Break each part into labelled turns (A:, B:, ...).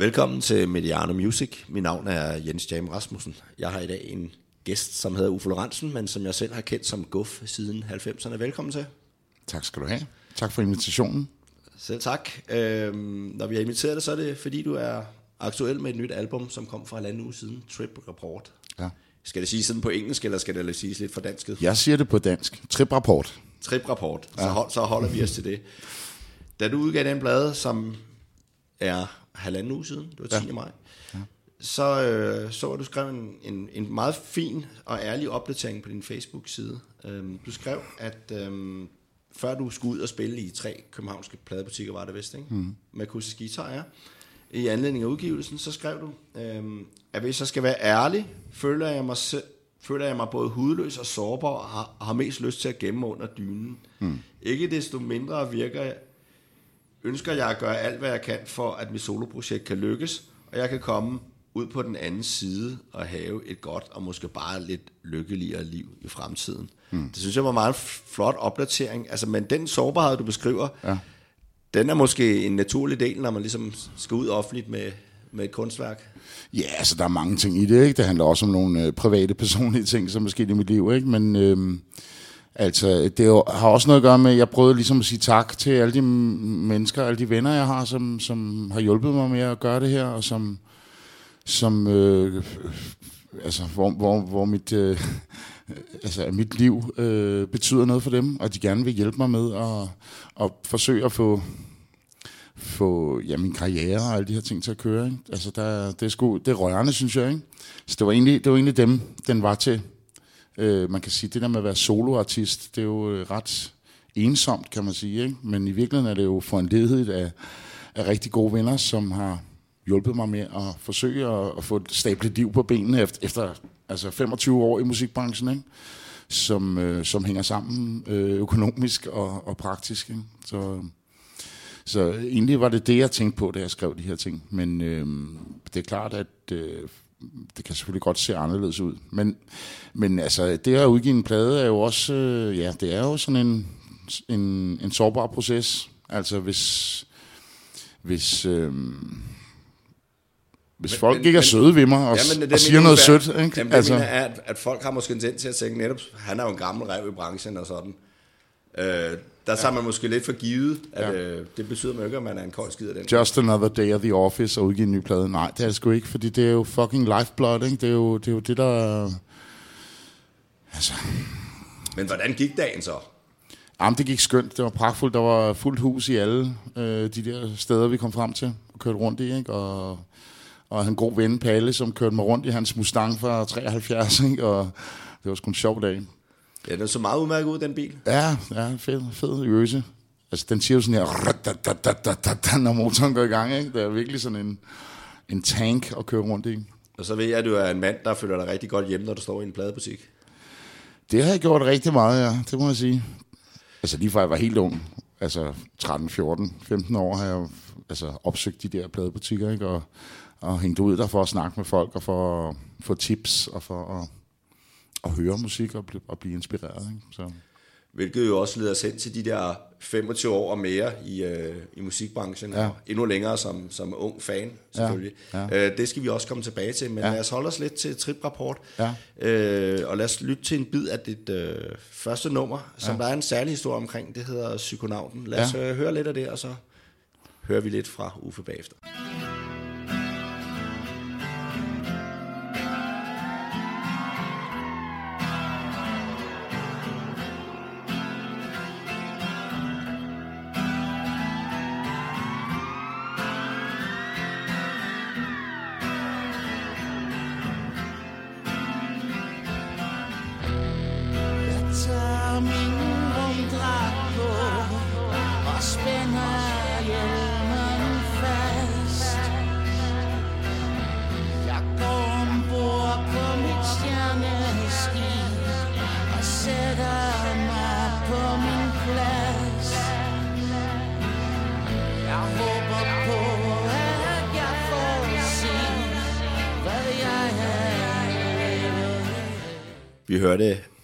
A: Velkommen til Mediano Music. Mit navn er Jens Jam Rasmussen. Jeg har i dag en gæst, som hedder Uffe Lorentzen, men som jeg selv har kendt som Guff siden 90'erne. Velkommen til.
B: Tak skal du have. Tak for invitationen.
A: Selv tak. Øhm, når vi har inviteret dig, så er det fordi, du er aktuel med et nyt album, som kom for halvanden uge siden, Trip Report.
B: Ja.
A: Skal det sige sådan på engelsk, eller skal det siges lidt for dansket?
B: Jeg siger det på dansk. Trip-rapport.
A: Trip-rapport. Så, hold, så holder vi os til det. Da du udgav den blade, som er halvanden uge siden, det var 10. Ja. maj, ja. så øh, så du skrev en, en, en meget fin og ærlig opdatering på din Facebook-side. Øhm, du skrev, at øhm, før du skulle ud og spille i tre københavnske pladebutikker, var det vist, ikke? Mm. med akustisk guitar, ja. i anledning af udgivelsen, så skrev du, øhm, at hvis jeg skal være ærlig, føler jeg mig selv, føler jeg mig både hudløs og sårbar, og har, og har mest lyst til at gemme under dynen. Mm. Ikke desto mindre virker ønsker jeg at gøre alt, hvad jeg kan for, at mit soloprojekt kan lykkes, og jeg kan komme ud på den anden side og have et godt og måske bare lidt lykkeligere liv i fremtiden. Mm. Det synes jeg var en meget flot opdatering. Altså, men den sårbarhed, du beskriver, ja. den er måske en naturlig del, når man ligesom skal ud offentligt med, med et kunstværk.
B: Ja, altså der er mange ting i det. Ikke? Det handler også om nogle øh, private, personlige ting, som er sket i mit liv. Ikke? Men øh, Altså, det har også noget at gøre med, at jeg prøvede ligesom at sige tak til alle de mennesker, alle de venner, jeg har, som, som har hjulpet mig med at gøre det her, og som, som øh, altså, hvor, hvor, hvor mit, øh, altså, mit liv øh, betyder noget for dem, og de gerne vil hjælpe mig med at, at forsøge at få, få ja, min karriere og alle de her ting til at køre. Ikke? Altså, der, det, er sgu, det er rørende, synes jeg. Ikke? Så det var, egentlig, det var egentlig dem, den var til. Øh, man kan sige, det der med at være soloartist, det er jo øh, ret ensomt, kan man sige. Ikke? Men i virkeligheden er det jo foranledet af, af rigtig gode venner, som har hjulpet mig med at forsøge at, at få et stablet liv på benene efter, efter altså 25 år i musikbranchen, ikke? Som, øh, som hænger sammen øh, økonomisk og, og praktisk. Ikke? Så, så egentlig var det det, jeg tænkte på, da jeg skrev de her ting. Men øh, det er klart, at øh, det kan selvfølgelig godt se anderledes ud. Men, men altså, det at udgive en plade er jo også, øh, ja, det er jo sådan en, en, en sårbar proces. Altså hvis, hvis, øh, hvis men, folk men, ikke er søde ved mig og, ja, men det, og siger noget sødt. Ikke?
A: Jamen, altså. mener er, at, at folk har måske en til at tænke netop, han er jo en gammel rev i branchen og sådan. Øh, der tager ja. man måske lidt for givet, at ja. øh, det betyder man ikke, at man er en kold skid af den.
B: Just another day at the office og udgive en ny plade. Nej, det er det sgu ikke, fordi det er jo fucking lifeblood, ikke? Det er jo det, er jo det der... Altså...
A: Men hvordan gik dagen så?
B: Jamen, det gik skønt. Det var pragtfuldt. Der var fuldt hus i alle øh, de der steder, vi kom frem til og kørte rundt i, ikke? Og, og en god ven, Palle, som kørte mig rundt i hans Mustang fra 73, ikke? Og det var sgu en sjov dag.
A: Ja, den så meget udmærket ud, den bil.
B: Ja, ja fed, fed øse. Altså, den siger jo sådan her, når motoren går i gang, ikke? Det er virkelig sådan en, en tank at køre rundt i.
A: Og så ved jeg, at du er en mand, der føler dig rigtig godt hjemme, når du står i en pladebutik.
B: Det har jeg gjort rigtig meget, ja. Det må jeg sige. Altså lige fra jeg var helt ung, altså 13, 14, 15 år, har jeg altså, opsøgt de der pladebutikker, ikke? Og, og hængt ud der for at snakke med folk, og for at få tips, og for at at høre musik og, blive, og blive inspireret. Ikke? Så.
A: Hvilket jo også leder os hen til de der 25 år og mere i, øh, i musikbranchen, ja. og endnu længere som, som ung fan, selvfølgelig. Ja. Ja. Øh, det skal vi også komme tilbage til, men ja. lad os holde os lidt til Trip-rapport, ja. øh, og lad os lytte til en bid af dit øh, første nummer, som ja. der er en særlig historie omkring, det hedder Psykonauten. Lad os ja. øh, høre lidt af det, og så hører vi lidt fra Uffe bagefter.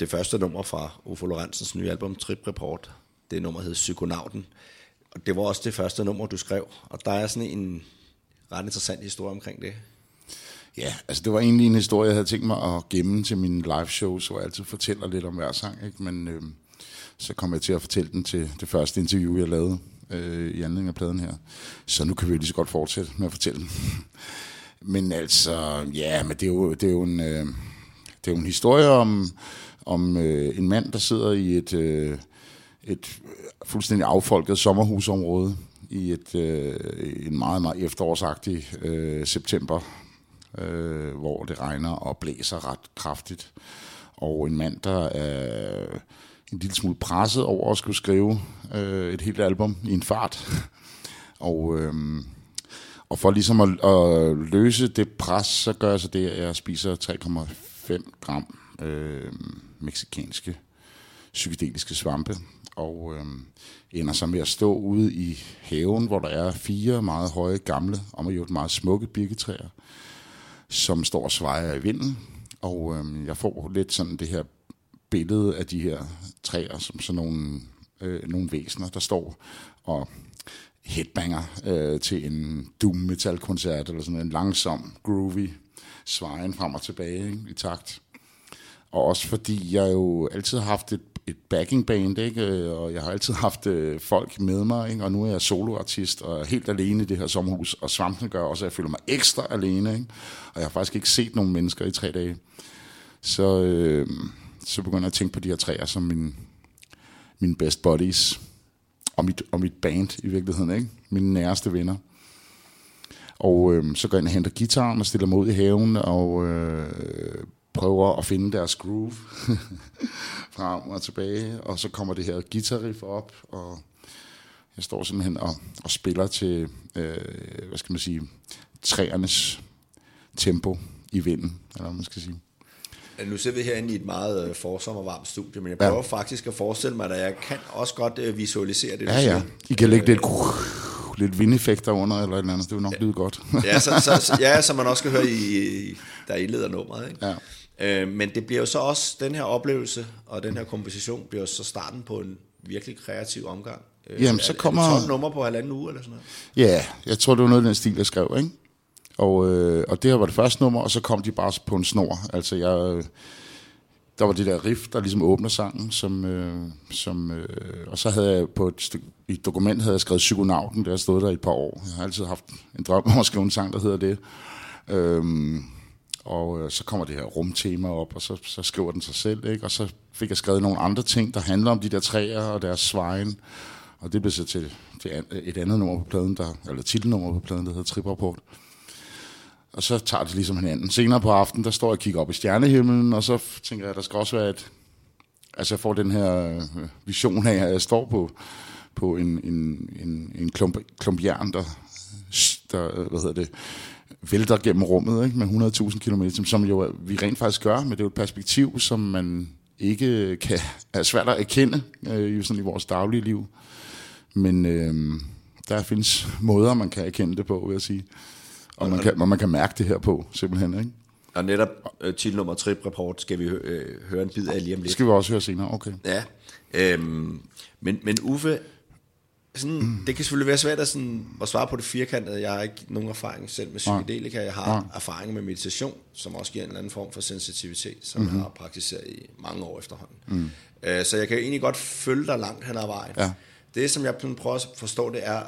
A: Det første nummer fra Ufo Lorentzens nye album, Trip Report. Det nummer hed Psykonauten. Og det var også det første nummer, du skrev. Og der er sådan en ret interessant historie omkring det.
B: Ja, altså det var egentlig en historie, jeg havde tænkt mig at gemme til mine live shows, hvor jeg altid fortæller lidt om hver sang, ikke? men øh, så kom jeg til at fortælle den til det første interview, jeg lavede øh, i anledning af pladen her. Så nu kan vi jo lige så godt fortsætte med at fortælle den. men altså, ja, men det er jo, det er jo, en, øh, det er jo en historie om, om øh, en mand, der sidder i et, øh, et fuldstændig affolket sommerhusområde i et øh, en meget, meget efterårsagtig øh, september, øh, hvor det regner og blæser ret kraftigt. Og en mand, der er en lille smule presset over at skulle skrive øh, et helt album i en fart. og, øh, og for ligesom at, at løse det pres, så gør jeg så det, at jeg spiser 3,5 gram øh, meksikanske psykedeliske svampe, og øh, ender så med at stå ude i haven, hvor der er fire meget høje, gamle, og jo meget smukke birketræer, som står og svejer i vinden. Og øh, jeg får lidt sådan det her billede af de her træer, som sådan nogle, øh, nogle væsener, der står og headbanger øh, til en doom metal koncert eller sådan en langsom, groovy svejen frem og tilbage ikke, i takt. Og også fordi jeg jo altid har haft et, et backing band, ikke? og jeg har altid haft øh, folk med mig, ikke? og nu er jeg soloartist og helt alene i det her sommerhus, og svampen gør også, at jeg føler mig ekstra alene, ikke? og jeg har faktisk ikke set nogen mennesker i tre dage. Så, øh, så begynder jeg at tænke på de her træer som min, min best buddies, og mit, og mit band i virkeligheden, ikke? mine næreste venner. Og øh, så går jeg ind og henter gitaren og stiller mig ud i haven, og øh, prøver at finde deres groove frem og tilbage, og så kommer det her guitarriff op, og jeg står simpelthen og, og spiller til, øh, hvad skal man sige, træernes tempo i vinden, eller hvad man skal sige.
A: Nu ser vi herinde i et meget øh, og varmt studie, men jeg prøver ja. faktisk at forestille mig, at jeg kan også godt øh, visualisere det,
B: ja, ja. I kan lægge lidt, lidt vindeffekter under, eller et eller andet. Det vil nok lyde godt.
A: ja, så, så, ja, så man også kan høre, i, der indleder nummeret. Ikke? Ja. Øh, men det bliver jo så også, den her oplevelse og den her komposition bliver jo så starten på en virkelig kreativ omgang.
B: Øh, Jamen, så kommer...
A: Er det nummer på halvanden uge eller sådan
B: noget? Ja, jeg tror, det var noget af den stil, jeg skrev, ikke? Og, øh, og det her var det første nummer, og så kom de bare på en snor. Altså, jeg... Der var det der riff, der ligesom åbner sangen, som, øh, som, øh, og så havde jeg på et, i et dokument havde jeg skrevet Psykonauten, der stod der i et par år. Jeg har altid haft en drøm om at skrive en sang, der hedder det. Øhm, og øh, så kommer det her rumtema op, og så, så skriver den sig selv, ikke? og så fik jeg skrevet nogle andre ting, der handler om de der træer og deres svejen, og det blev så til, til øh, et andet nummer på pladen, der, eller titelnummer på pladen, der hedder Triprapport. Og så tager det ligesom hinanden. Senere på aftenen, der står jeg og kigger op i stjernehimlen, og så tænker jeg, at der skal også være et... Altså jeg får den her øh, vision af, at jeg står på, på en, en, en, en klump, klump jern, der, der, øh, hvad hedder det, vælter gennem rummet ikke? med 100.000 km, som jo vi rent faktisk gør, men det er jo et perspektiv, som man ikke kan, er svært at erkende øh, sådan i vores daglige liv. Men øh, der findes måder, man kan erkende det på, vil jeg sige. Og man kan, og man kan mærke det her på, simpelthen. Ikke?
A: Og netop uh, titelnummer Trip Report skal vi hø- øh, høre en bid af lige om lidt.
B: Det skal vi også høre senere, okay.
A: Ja, øhm, men, men Uffe, sådan, mm. det kan selvfølgelig være svært at, sådan, at svare på det firkantede. Jeg har ikke nogen erfaring selv med psykedelika. Jeg har ja. erfaring med meditation, som også giver en eller anden form for sensitivitet, som mm-hmm. jeg har praktiseret i mange år efterhånden. Mm. Uh, så jeg kan egentlig godt følge dig langt hen ad vejen. Ja. Det, som jeg prøver at forstå, det er,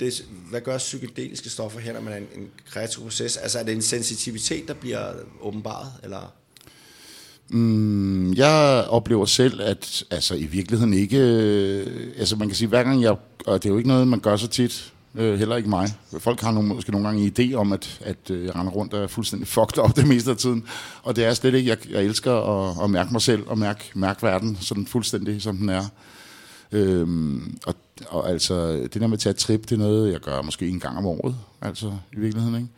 A: det, hvad gør psykedeliske stoffer her, når man er en, en kreativ proces? Altså er det en sensitivitet, der bliver åbenbaret, eller...
B: Mm, jeg oplever selv, at altså i virkeligheden ikke... Øh, altså man kan sige, hver gang jeg... Og det er jo ikke noget, man gør så tit, øh, heller ikke mig. Folk har nogle, måske nogle gange en idé om, at, at øh, jeg render rundt og er fuldstændig fucked op det meste af tiden. Og det er slet ikke... Jeg, jeg elsker at, at mærke mig selv og mærke, mærke verden sådan fuldstændig, som den er. Øhm, og, og altså, det der med at tage et trip, det er noget, jeg gør måske en gang om året, altså i virkeligheden, ikke?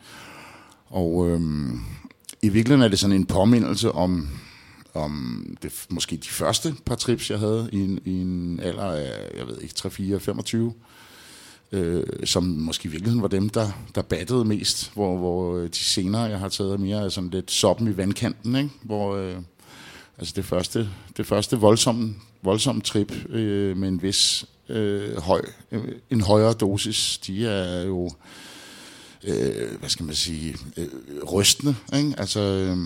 B: Og øhm, i virkeligheden er det sådan en påmindelse om, om det, måske de første par trips, jeg havde i en, i en alder af, jeg ved ikke, 3, 4, 25, øh, som måske i virkeligheden var dem, der, der battede mest, hvor, hvor øh, de senere, jeg har taget mere sådan lidt soppen i vandkanten, ikke? hvor øh, altså det første, det første voldsomme, voldsomme trip øh, med en vis øh, høj, øh, en højere dosis, de er jo øh, hvad skal man sige, øh, rystende, ikke? altså øh,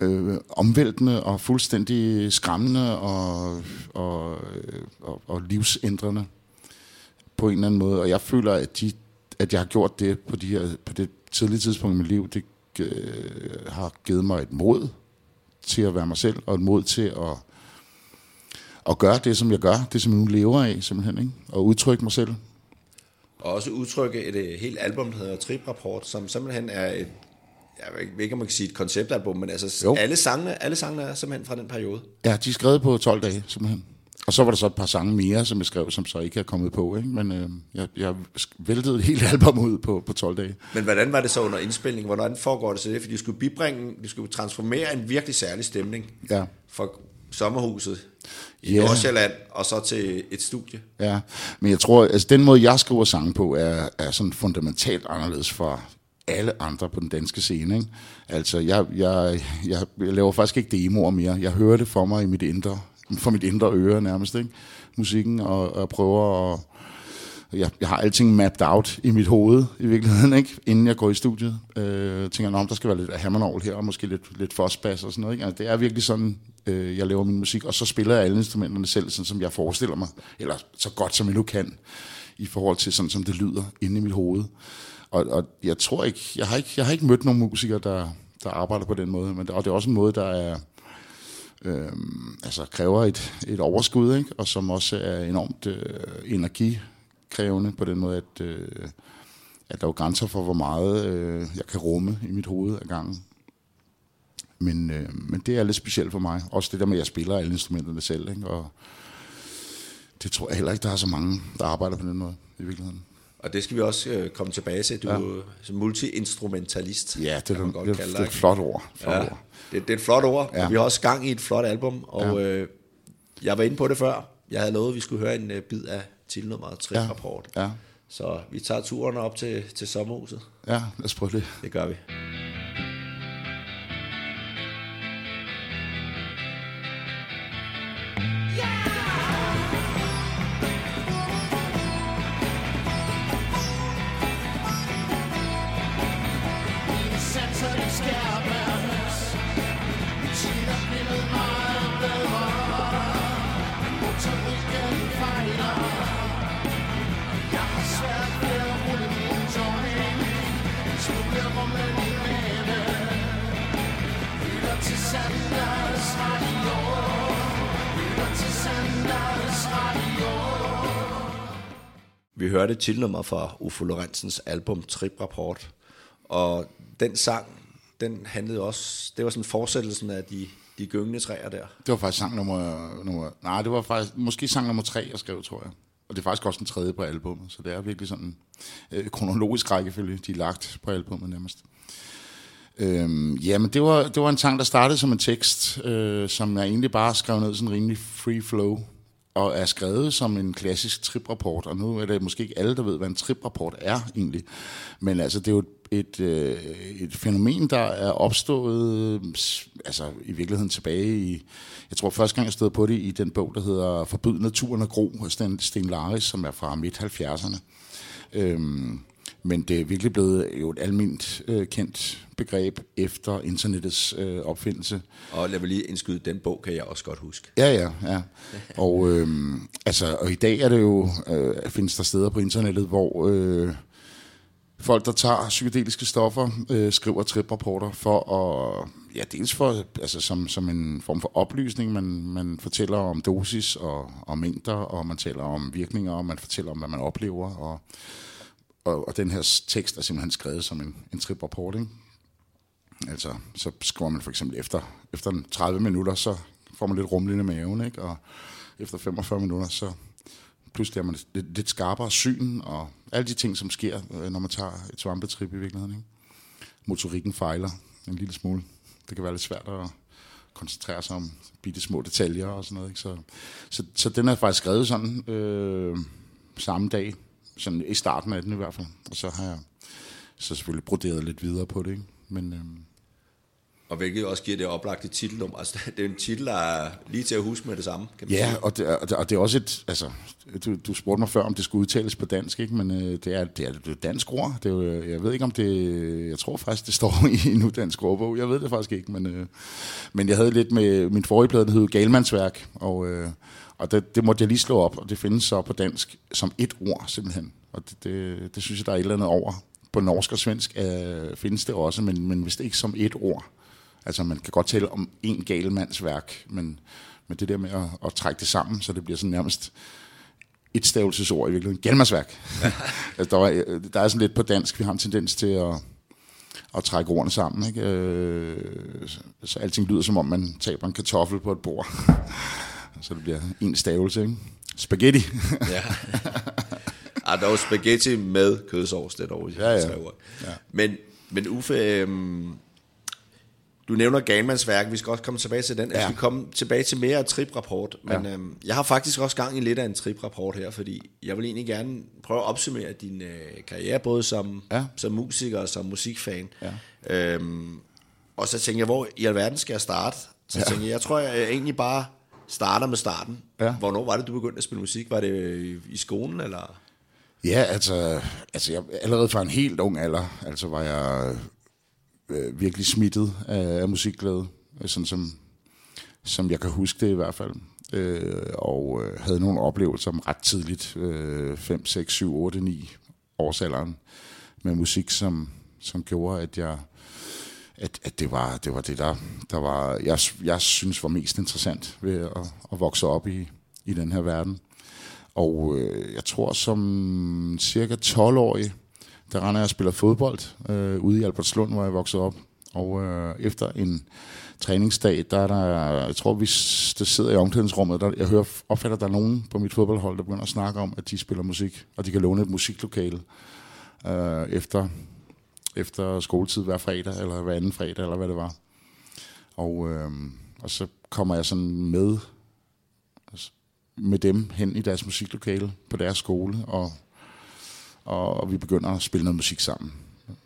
B: øh, omvæltende og fuldstændig skræmmende og, og, øh, og, og livsændrende på en eller anden måde. Og jeg føler, at, de, at jeg har gjort det på, de her, på det tidlige tidspunkt i mit liv, det øh, har givet mig et mod til at være mig selv, og et mod til at, at gøre det, som jeg gør, det som jeg nu lever af, simpelthen, ikke? og udtrykke mig selv.
A: Og også udtrykke et, et helt album, der hedder Trip Rapport, som simpelthen er et, jeg ved ikke, om man kan sige et konceptalbum, men altså
B: Jo.
A: alle sangene, alle sangene er simpelthen fra den periode.
B: Ja, de er skrevet på 12 dage, simpelthen. Og så var der så et par sange mere, som jeg skrev, som så ikke er kommet på. Ikke? Men øh, jeg, jeg væltede et helt album ud på, på 12 dage.
A: Men hvordan var det så under indspilningen? Hvordan foregår det så det? Fordi du skulle bibringe, du skulle transformere en virkelig særlig stemning
B: Ja.
A: fra sommerhuset i
B: Ja.
A: Nordsjælland og så til et studie.
B: Ja, men jeg tror, altså den måde, jeg skriver sange på, er, er sådan fundamentalt anderledes fra alle andre på den danske scene. Ikke? Altså, jeg, jeg, jeg, jeg laver faktisk ikke demoer mere. Jeg hører det for mig i mit indre, for mit indre øre nærmest, ikke? musikken, og, og prøver at... Jeg, jeg har alting mapped out i mit hoved, i virkeligheden, ikke? inden jeg går i studiet. Øh, tænker, om der skal være lidt hammernovl her, og måske lidt, lidt fosbass og sådan noget. Ikke? Altså, det er virkelig sådan, øh, jeg laver min musik, og så spiller jeg alle instrumenterne selv, sådan som jeg forestiller mig, eller så godt som jeg nu kan, i forhold til sådan, som det lyder inde i mit hoved. Og, og jeg tror ikke, jeg har ikke, jeg har ikke mødt nogen musikere, der, der arbejder på den måde, men det, og det er også en måde, der er, øh, altså kræver et, et overskud, ikke? og som også er enormt øh, energikrævende på den måde, at, øh, at der er jo grænser for, hvor meget øh, jeg kan rumme i mit hoved ad gangen. Men, øh, men det er lidt specielt for mig. Også det der med, at jeg spiller alle instrumenterne selv. Ikke? Og det tror jeg heller ikke, der er så mange, der arbejder på den måde i virkeligheden.
A: Og det skal vi også øh, komme tilbage til. Du
B: Ja.
A: er som multi-instrumentalist.
B: Ja, det
A: kan
B: er,
A: man
B: det,
A: godt
B: det,
A: kalde
B: det er et flot ord. Flot
A: Ja,
B: ord.
A: det, det er et flot ord, ja. Og vi har også gang i et flot album, og
B: Ja.
A: øh, jeg var inde på det før. Jeg havde lovet, at vi skulle høre en øh, bid af titelnummeret Trip
B: Ja. Ja,
A: Så vi tager turen op til, til sommerhuset.
B: ja, lad os prøve det.
A: Det gør vi. Det hørte et fra Ufo Lorentzens album Trip Rapport, og den sang, den handlede også, det var sådan fortsættelsen af de, de gyngende træer der.
B: Det var faktisk sang nummer, nummer... Nej, det var faktisk måske sang nummer tre, jeg skrev, tror jeg. Og det er faktisk også den tredje på albummet, så det er virkelig sådan øh, kronologisk rækkefølge, de er lagt på albummet nærmest. Øhm, jamen, det var, det var en sang, der startede som en tekst, øh, som jeg egentlig bare skrev ned sådan rimelig free flow, og er skrevet som en klassisk triprapport. Og nu er det måske ikke alle, der ved, hvad en triprapport er egentlig. Men altså, det er jo et, et, øh, et fænomen, der er opstået øh, altså, i virkeligheden tilbage i... Jeg tror første gang, jeg stod på det i den bog, der hedder Forbyd naturen og gro, af Sten, Sten Laris, som er fra midt-70'erne. Øhm, men det er virkelig blevet jo et almindeligt øh, kendt begreb efter internettets øh, opfindelse.
A: Og lad mig lige indskyde, den bog kan jeg også godt huske.
B: Ja, ja, ja. Og, øhm, altså, og i dag er det jo, øh, findes der steder på internettet, hvor øh, folk, der tager psykedeliske stoffer, øh, skriver triprapporter for at, ja, dels for, altså som, som en form for oplysning, man, man fortæller om dosis og, og mængder, og man taler om virkninger, og man fortæller om, hvad man oplever, og, og, og den her tekst er simpelthen skrevet som en, en triprapport, ikke? Altså, så skriver man for eksempel efter, efter 30 minutter, så får man lidt rumlende maven, ikke? og efter 45 minutter, så pludselig er man lidt, lidt skarpere syn, og alle de ting, som sker, øh, når man tager et svampetrip i virkeligheden. Ikke? Motorikken fejler en lille smule. Det kan være lidt svært at koncentrere sig om bitte små detaljer og sådan noget. Ikke? Så, så, så den er faktisk skrevet sådan øh, samme dag, sådan i starten af den i hvert fald. Og så har jeg så selvfølgelig broderet lidt videre på det. Ikke? Men, øh,
A: Og hvilket også giver det oplagte titelnummer. Altså, det er en titel, der er lige til at huske med det samme, kan man
B: Ja,
A: sige.
B: og det, er- og det, og det er også et, altså, du, du spurgte mig før, om det skulle udtales på dansk, ikke? men øh, det, er, det er et dansk ord. Det er øh, jeg ved ikke, om det, jeg tror faktisk, det står i en dansk ordbog. Jeg ved det faktisk ikke, men, øh, men jeg havde lidt med, min forrige plade, der hed Galmandsværk, og, øh, og det, det måtte jeg lige slå op, og det findes så på dansk som et ord simpelthen. Og det, det, det synes jeg, der er et eller andet over. På norsk og svensk øh, findes det også, men, men vist ikke som et ord. Altså man kan godt tale om en gal mands værk, men, men det der med at, at trække det sammen, så det bliver sådan nærmest et stavelsesord i virkeligheden. Galmersværk. altså, der, var, der er sådan lidt på dansk, vi har en tendens til at, at trække ordene sammen. Ikke? Øh, så, så alting lyder som om, man taber en kartoffel på et bord. Så det bliver en stavelse. Ikke? Spaghetti.
A: Ja. ah, der er jo spaghetti med kødsovs, det dog
B: Ja, ja. Ja.
A: Men, men Uffe, øhm, du nævner Galmans værk, vi skal også komme tilbage til den. Ja.
B: Ja.
A: Jeg skal komme tilbage til mere af triprapport, men
B: Ja.
A: ja. øhm, jeg har faktisk også gang i lidt af en triprapport her, fordi jeg vil egentlig gerne prøve at opsummere din øh, karriere, både som,
B: Ja.
A: som musiker og som musikfan.
B: Ja.
A: Øhm, og så tænker jeg, hvor i alverden skal jeg starte? Så
B: Ja.
A: ja. tænker jeg, jeg tror, jeg egentlig bare starter med starten.
B: Ja.
A: Hvornår var det, du begyndte at spille musik? Var det i, i skolen, eller...
B: Ja, altså, altså jeg, allerede fra en helt ung alder, altså var jeg øh, virkelig smittet af, af musikglæde, øh, sådan som, som jeg kan huske det i hvert fald. Øh, og øh, havde nogle oplevelser om ret tidligt, øh, 5, 6, 7, 8, 9 årsalderen, med musik, som, som gjorde, at jeg at, at det var det, var det der, der var, jeg, jeg synes var mest interessant ved at, at vokse op i, i den her verden. Og øh, jeg tror, som cirka 12-årig, der render jeg og spiller fodbold øh, ude i Albertslund, hvor jeg voksede op. Og øh, efter en træningsdag, der er der, jeg tror, vi det sidder i omklædningsrummet, der, jeg hører, opfatter, der er nogen på mit fodboldhold, der begynder at snakke om, at de spiller musik, og de kan låne et musiklokale øh, efter, efter skoletid hver fredag, eller hver anden fredag, eller hvad det var. Og, øh, og så kommer jeg sådan med altså, med dem hen i deres musiklokale på deres skole, og, og, og vi begynder at spille noget musik sammen.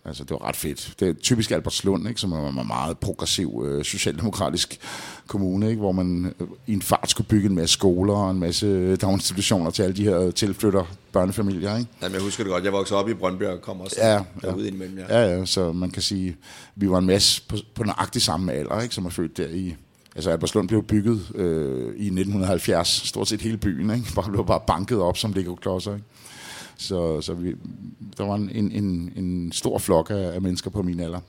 B: Altså, det var ret fedt. Det er typisk Albertslund, ikke, som er en meget progressiv øh, socialdemokratisk kommune, ikke, hvor man øh, i en fart skulle bygge en masse skoler og en masse daginstitutioner til alle de her tilflytter børnefamilier. Ikke?
A: Jamen, jeg husker det godt. Jeg voksede op i Brøndby og kom også
B: Ja,
A: derude
B: ja.
A: indimellem. Ja.
B: Ja, ja, så man kan sige, vi var en masse på, på nøjagtig samme alder, ikke, som er født der i... Altså, Albertslund blev bygget øh, i 1970, stort set hele byen, ikke? Bare blev bare banket op som Lego-klodser, ikke? Så, så vi, der var en, en, en, stor flok af, af mennesker på min alder.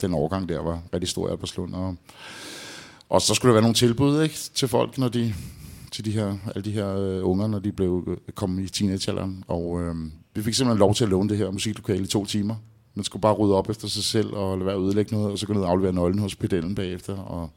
B: Den overgang der var rigtig stor i Slund. Og, og så skulle der være nogle tilbud ikke, til folk, når de, til de her, alle de her øh, unger, når de blev øh, kom i teenagealderen. Og øh, vi fik simpelthen lov til at låne det her musiklokale i to timer. Man skulle bare rydde op efter sig selv og lade være at ødelægge noget, og så gå ned og aflevere nøglen hos pedellen bagefter. Og,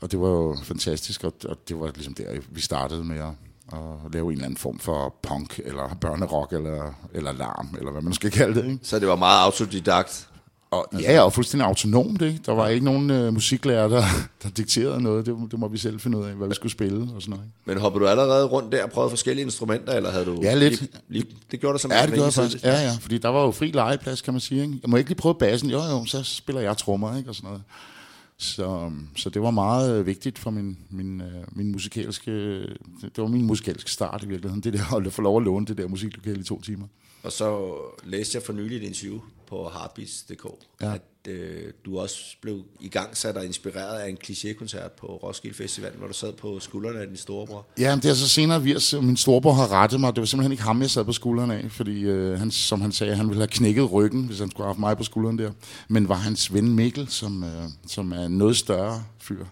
B: og det var jo fantastisk, og, og det var ligesom der, vi startede med at, at lave en eller anden form for punk, eller børnerock, eller, eller larm, eller hvad man skal kalde det. Ikke?
A: Så det var meget autodidakt.
B: Og, ja, ja, og fuldstændig autonomt. Ikke? Der var ikke nogen øh, musiklærer, der, der dikterede noget. Det, det må vi selv finde ud af, hvad vi skulle spille og sådan noget. Ikke?
A: Men hoppede du allerede rundt der og prøvede forskellige instrumenter, eller havde du...
B: Ja, lidt.
A: Lige, lige, det gjorde du som
B: Ja, det gjorde jeg faktisk. Ja, ja, fordi der var jo fri legeplads, kan man sige. Ikke? Jeg må ikke lige prøve bassen. Jo, jo, så spiller jeg trommer, ikke? Og sådan noget. Så, så det var meget øh, vigtigt for min, min, øh, min musikalske... Det var min musikalske start i virkeligheden. Det der at få lov at låne det der musiklokale i to timer.
A: Og så læste jeg for nylig et interview på heartbeats.dk. Ja. at øh, du også blev i gang sat og inspireret af en klichékoncert på Roskilde Festival, hvor du sad på skuldrene af din storebror.
B: Ja, men det er så senere, at min storebror har rettet mig. Det var simpelthen ikke ham, jeg sad på skuldrene af, fordi øh, han, som han sagde, han ville have knækket ryggen, hvis han skulle have haft mig på skulderen der. Men var hans ven Mikkel, som, øh, som er noget større fyr.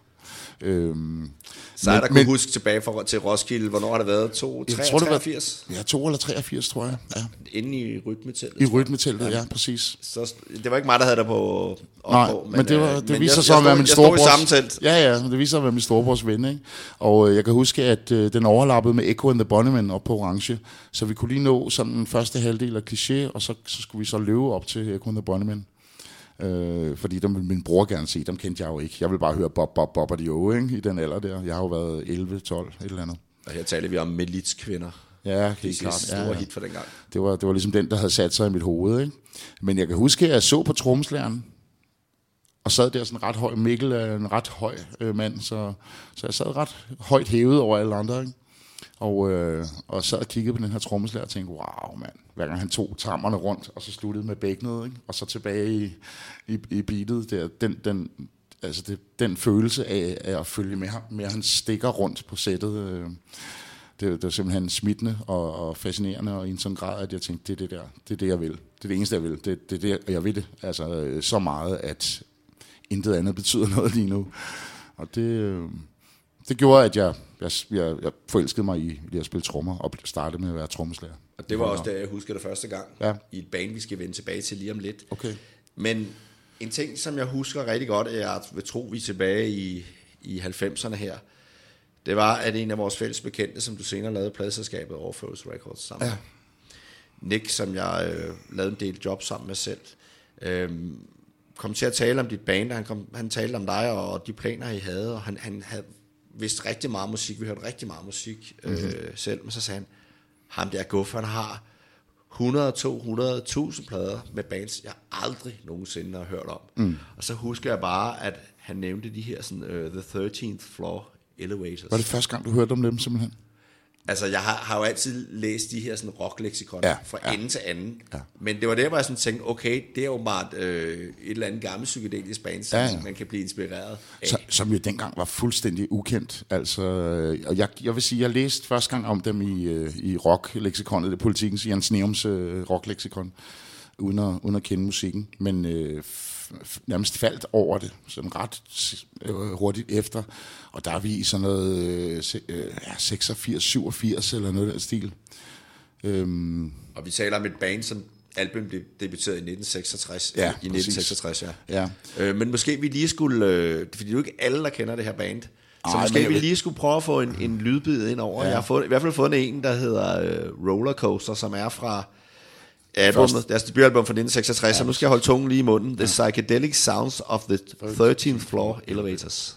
B: Øhm,
A: Så er der kunne huske tilbage for, til Roskilde, hvornår har det været? 2, 3,
B: jeg tror, det var,
A: 83?
B: ja, 2 eller 83, tror jeg. Ja.
A: Inde i rytmeteltet.
B: I rytmeteltet, ja, præcis.
A: Så, det var ikke mig, der havde dig på op
B: Nej,
A: på,
B: men, det, var,
A: øh,
B: det
A: men
B: viser
A: jeg,
B: sig at være min storebrors... Ja, ja, det viser sig at være min storebrors ven, ikke? Og øh, jeg kan huske, at øh, den overlappede med Echo and the Bunnymen op på Orange, så vi kunne lige nå sådan den første halvdel af kliché, og så, så skulle vi så løbe op til Echo and the Bunnymen. Øh, fordi dem ville min bror gerne se, dem kendte jeg jo ikke. Jeg ville bare høre Bob, Bob, Bob og de jo, ikke? I den alder der. Jeg har jo været 11, 12, et eller andet.
A: Og her taler vi om militskvinder.
B: Ja,
A: Det
B: helt
A: er
B: klart.
A: store
B: Ja, ja.
A: hit for dengang.
B: Det var, det var ligesom den, der havde sat sig i mit hoved. Ikke? Men jeg kan huske, at jeg så på tromslæren, og sad der sådan ret høj. Mikkel er en ret høj øh, mand, så, så jeg sad ret højt hævet over alle andre, ikke? Og, øh, og sad og kiggede på den her trommeslager og tænkte, wow mand, hver gang han tog trammerne rundt, og så sluttede med bækkenet, ikke? og så tilbage i, i, i beatet, der, den, den, altså det, den følelse af, af at følge med ham, med at han stikker rundt på sættet, øh, det, det var simpelthen smittende og, og fascinerende, og i en sådan grad, at jeg tænkte, det er det der, det er det, jeg vil. Det er det eneste, jeg vil. Det, det er det, jeg vil det. Altså øh, så meget, at intet andet betyder noget lige nu. Og det, øh, det gjorde, at jeg, jeg, jeg, jeg forelskede mig i, i at spille trommer, og startede med at være trommeslager.
A: Og det var også der, jeg husker det første gang,
B: Ja.
A: i et band, vi skal vende tilbage til lige om lidt.
B: Okay.
A: Men en ting, som jeg husker rigtig godt, er, jeg vil tro, vi er tilbage i, i 90'erne her, det var, at en af vores fælles bekendte, som du senere lavede pladselskabet Overflows Records sammen
B: Ja.
A: Nick, som jeg øh, lavede en del job sammen med selv, øh, kom til at tale om dit band, og han, kom, han talte om dig og, og de planer, I havde, og han, han havde vidst rigtig meget musik, vi hørte rigtig meget musik øh, mm-hmm. selv, men så sagde han, ham der Guff, han har 100, 200, 1000 plader med bands, jeg aldrig nogensinde har hørt om. Mm. Og så husker jeg bare, at han nævnte de her sådan, uh, The 13th Floor Elevators.
B: Var det første gang, du hørte om dem simpelthen?
A: Altså, jeg har, har jo altid læst de her sådan rock-leksikon
B: Ja,
A: fra
B: ja.
A: ende til anden.
B: Ja.
A: Men det var der, hvor jeg sådan tænkte, okay, det er jo bare øh, et eller andet gammelt psykedelisk band, som
B: Ja,
A: ja, man kan blive inspireret af.
B: Så, som jo dengang var fuldstændig ukendt. Altså, øh, og jeg, jeg vil sige, jeg læste første gang om dem i, øh, i rock-leksikonet, det politikens Jens Neums øh, rock-leksikon, uden at, uden at kende musikken, men øh, nærmest faldt over det, sådan ret øh, hurtigt efter. Og der er vi i sådan noget øh, øh, ja, 86, 87 eller noget af den stil. Øhm,
A: Og vi taler om et band, som album blev debuteret i 1966.
B: Ja,
A: I
B: præcis.
A: 1966, ja.
B: ja.
A: Øh, men måske vi lige skulle, øh, fordi det er jo ikke alle, der kender det her band, så
B: Ej,
A: måske vi lige skulle prøve at få en, en lydbid ind over. Ja. Jeg har fået, i hvert fald fundet en, der hedder øh, Rollercoaster, som er fra albumet,
B: Først-
A: deres debutalbum fra 1966, ja. så nu skal jeg holde tungen lige i munden. The Psychedelic Sounds of the 13th Floor Elevators.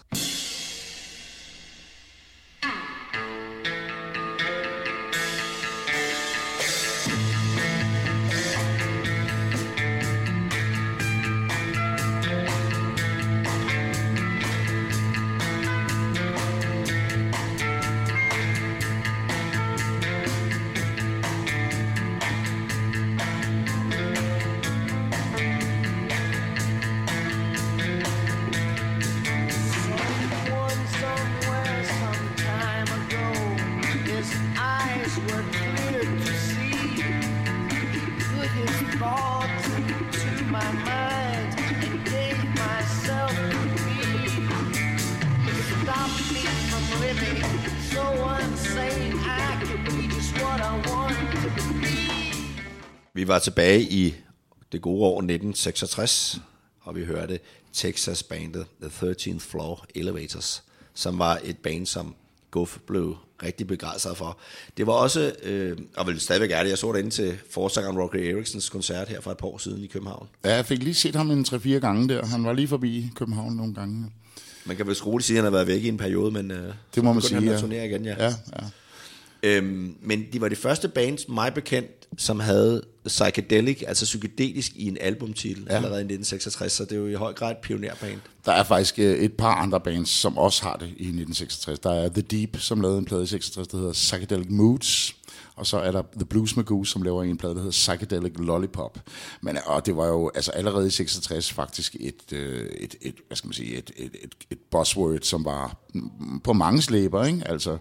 A: Tilbage i det gode år 1966, og vi hørte Texas bandet The 13th Floor Elevators, som var et band, som Guff blev rigtig begejstret for. Det var også, øh, og vel stadigvæk er det, jeg så det inde til forsangeren Rocky Eriksons koncert her for et par år siden i København.
B: ja, jeg fik lige set ham en 3-4 gange der. Han var lige forbi København nogle gange.
A: Man kan vel roligt sige, at han har været væk i en periode, men øh,
B: Det må man sige, ja.
A: turnere igen, ja.
B: Ja, ja.
A: Øhm, men de var det første bands, mig bekendt, som havde psychedelic, altså psykedelisk i en albumtitel ja. allerede i 1966, så det er jo i høj grad et pionerband.
B: Der er faktisk øh, et par andre bands, som også har det i 1966. Der er The Deep, som lavede en plade i 66, der hedder Psychedelic Moods. Og så er der The Blues Magoo, som laver en plade, der hedder Psychedelic Lollipop. Men, og det var jo altså allerede i 66 faktisk et, øh, et, et hvad skal man sige, et, et, et, et buzzword, som var på mange slæber. Ikke? Altså,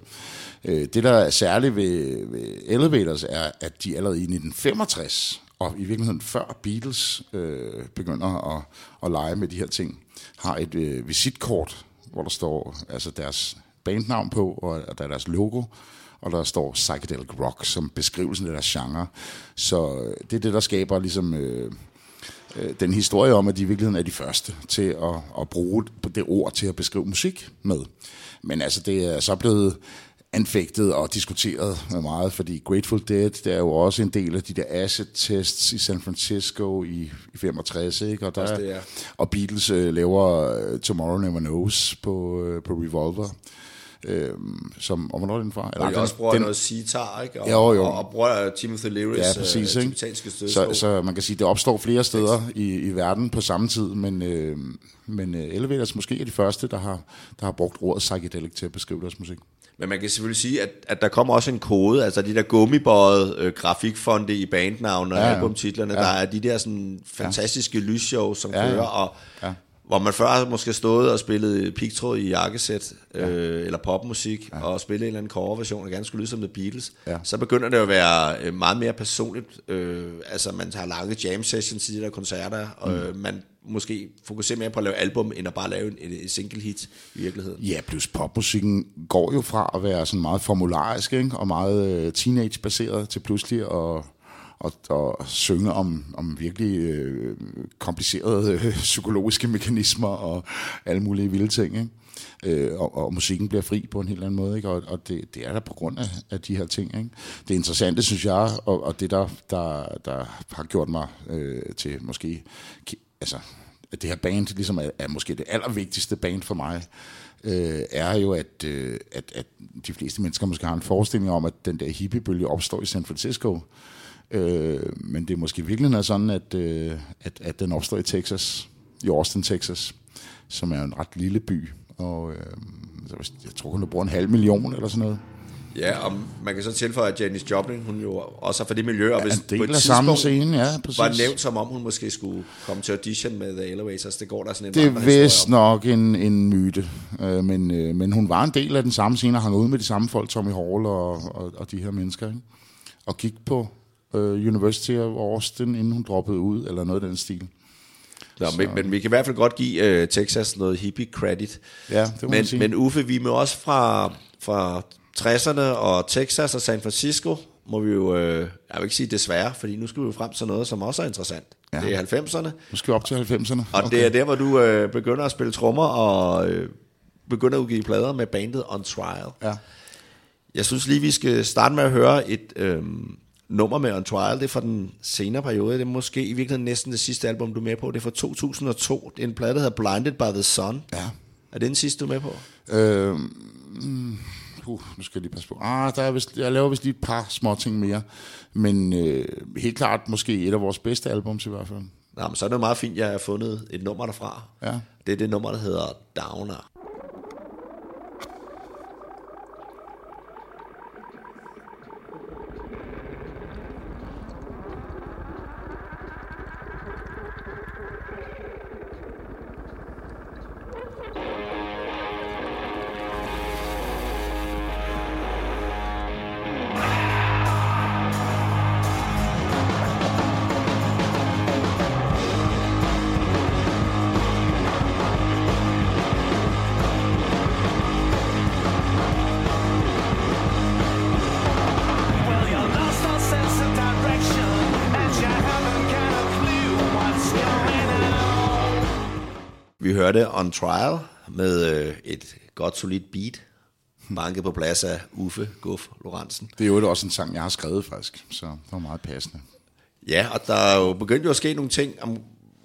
B: øh, det, der er særligt ved, ved Elevators, er, at de allerede i 1965, og i virkeligheden før Beatles øh, begynder at, at lege med de her ting, har et øh, visitkort, hvor der står altså deres bandnavn på, og, og der er deres logo, og der står psychedelic rock som beskrivelsen af deres genre. Så øh, det er det, der skaber ligesom øh, øh, den historie om, at de i virkeligheden er de første til at, at bruge det ord til at beskrive musik med. Men altså, det er så blevet anfægtet og diskuteret meget, fordi Grateful Dead, det er jo også en del af de der acid tests i San Francisco i, i 65, ikke? Og, der,
A: det, ja.
B: og Beatles øh, laver øh, Tomorrow Never Knows på, øh, på Revolver. Øhm, som, og hvornår er den fra?
A: Og jeg
B: den-
A: også bruger
B: den-
A: noget sitar, ikke? Og,
B: Jo, jo.
A: Og, og bruger Timothy Learys
B: Ja, præcis.
A: øh,
B: Ikke? Så, så man kan sige, det opstår flere steder i, i verden på samme tid, men, øh, men øh, Elevators måske er de første, der har, der har brugt ordet psychedelic til at beskrive deres musik.
A: Men man kan selvfølgelig sige, at, at der kommer også en kode, altså de der gummibøjet øh, grafikfonde i bandnavne og
B: Ja,
A: albumtitlerne, ja. der er de der sådan fantastiske ja. lysshows, som
B: ja.
A: kører, og
B: Ja.
A: Hvor man før måske stået og spillet pigtråd i jakkesæt, øh, eller popmusik, ja. og spillet en eller anden coverversion, og gerne skulle lyde som The Beatles,
B: Ja.
A: så begynder det at være øh, meget mere personligt. Øh, altså man har lange jam sessions i de der koncerter, og
B: Mm.
A: øh, man måske fokuserer mere på at lave album, end at bare lave en, et single hit i virkeligheden.
B: Ja, plus popmusikken går jo fra at være sådan meget formularisk ikke? og meget øh, teenage-baseret til pludselig at, at, og synge om, om virkelig øh, komplicerede øh, psykologiske mekanismer og alle mulige vilde ting. Ikke? Øh, og, og musikken bliver fri på en helt anden måde, ikke? og, og det, det er der på grund af, af de her ting. Ikke? Det interessante, synes jeg, og, og det, der, der, der har gjort mig øh, til måske... Altså, at det her band ligesom er, er måske det allervigtigste band for mig, øh, er jo, at, øh, at, at de fleste mennesker måske har en forestilling om, at den der hippiebølge opstår i San Francisco. Øh, men det er måske virkelig sådan, at, øh, at, at den opstår i Texas, i Austin, Texas, som er en ret lille by. Og øh, så hvis- jeg tror kun, du bruger en halv million eller sådan noget.
A: Ja, og man kan så tilføje, at Janis Joplin, hun jo også er fra det miljø, og hvis
B: En
A: på et
B: samme scene, ja, præcis.
A: var nævnt som om, hun måske skulle komme til audition med The Elevators, det går der sådan en
B: Det er vist nok en, en myte, øh, men, øh, men hun var en del af den samme scene og hang ud med de samme folk, Tommy Hall og, og, og de her mennesker, ikke? og gik på øh, University of Austin, inden hun droppede ud, eller noget af den stil.
A: Nå, men, men vi kan i hvert fald godt give uh, Texas noget hippie credit.
B: Ja, det må man
A: men,
B: sige.
A: men Uffe, vi er med også fra, fra 60'erne og Texas og San Francisco, må vi jo, øh, jeg vil ikke sige desværre, fordi nu skal vi jo frem til noget, som også er interessant.
B: Ja.
A: Det er 90'erne,
B: Nu skal vi op til 90'erne.
A: og okay. det er der, hvor du øh, begynder at spille trommer og øh, begynder at udgive plader med bandet On Trial.
B: Ja.
A: Jeg synes lige, vi skal starte med at høre et øhm, nummer med On Trial. Det er fra den senere periode. Det er måske i virkeligheden næsten det sidste album, du er med på. Det er fra 2002. Det er en plade, der hedder Blinded by the Sun.
B: Ja.
A: Er det den sidste, du er med på?
B: Øh, uh, nu skal jeg lige passe på. Ah, der er vist, jeg laver vist lige et par små ting mere. Men øh, helt klart måske et af vores bedste albums i hvert fald.
A: Nå, men så er det meget fint, jeg har fundet et nummer derfra.
B: Ja.
A: Det er det nummer, der hedder Downer. Hørte On Trial med øh, et godt solidt beat, banket på plads af Uffe Guff Lorentzen.
B: Det er jo også en sang, jeg har skrevet faktisk, så det var meget passende.
A: Ja, og der er jo begyndt jo at ske nogle ting, om,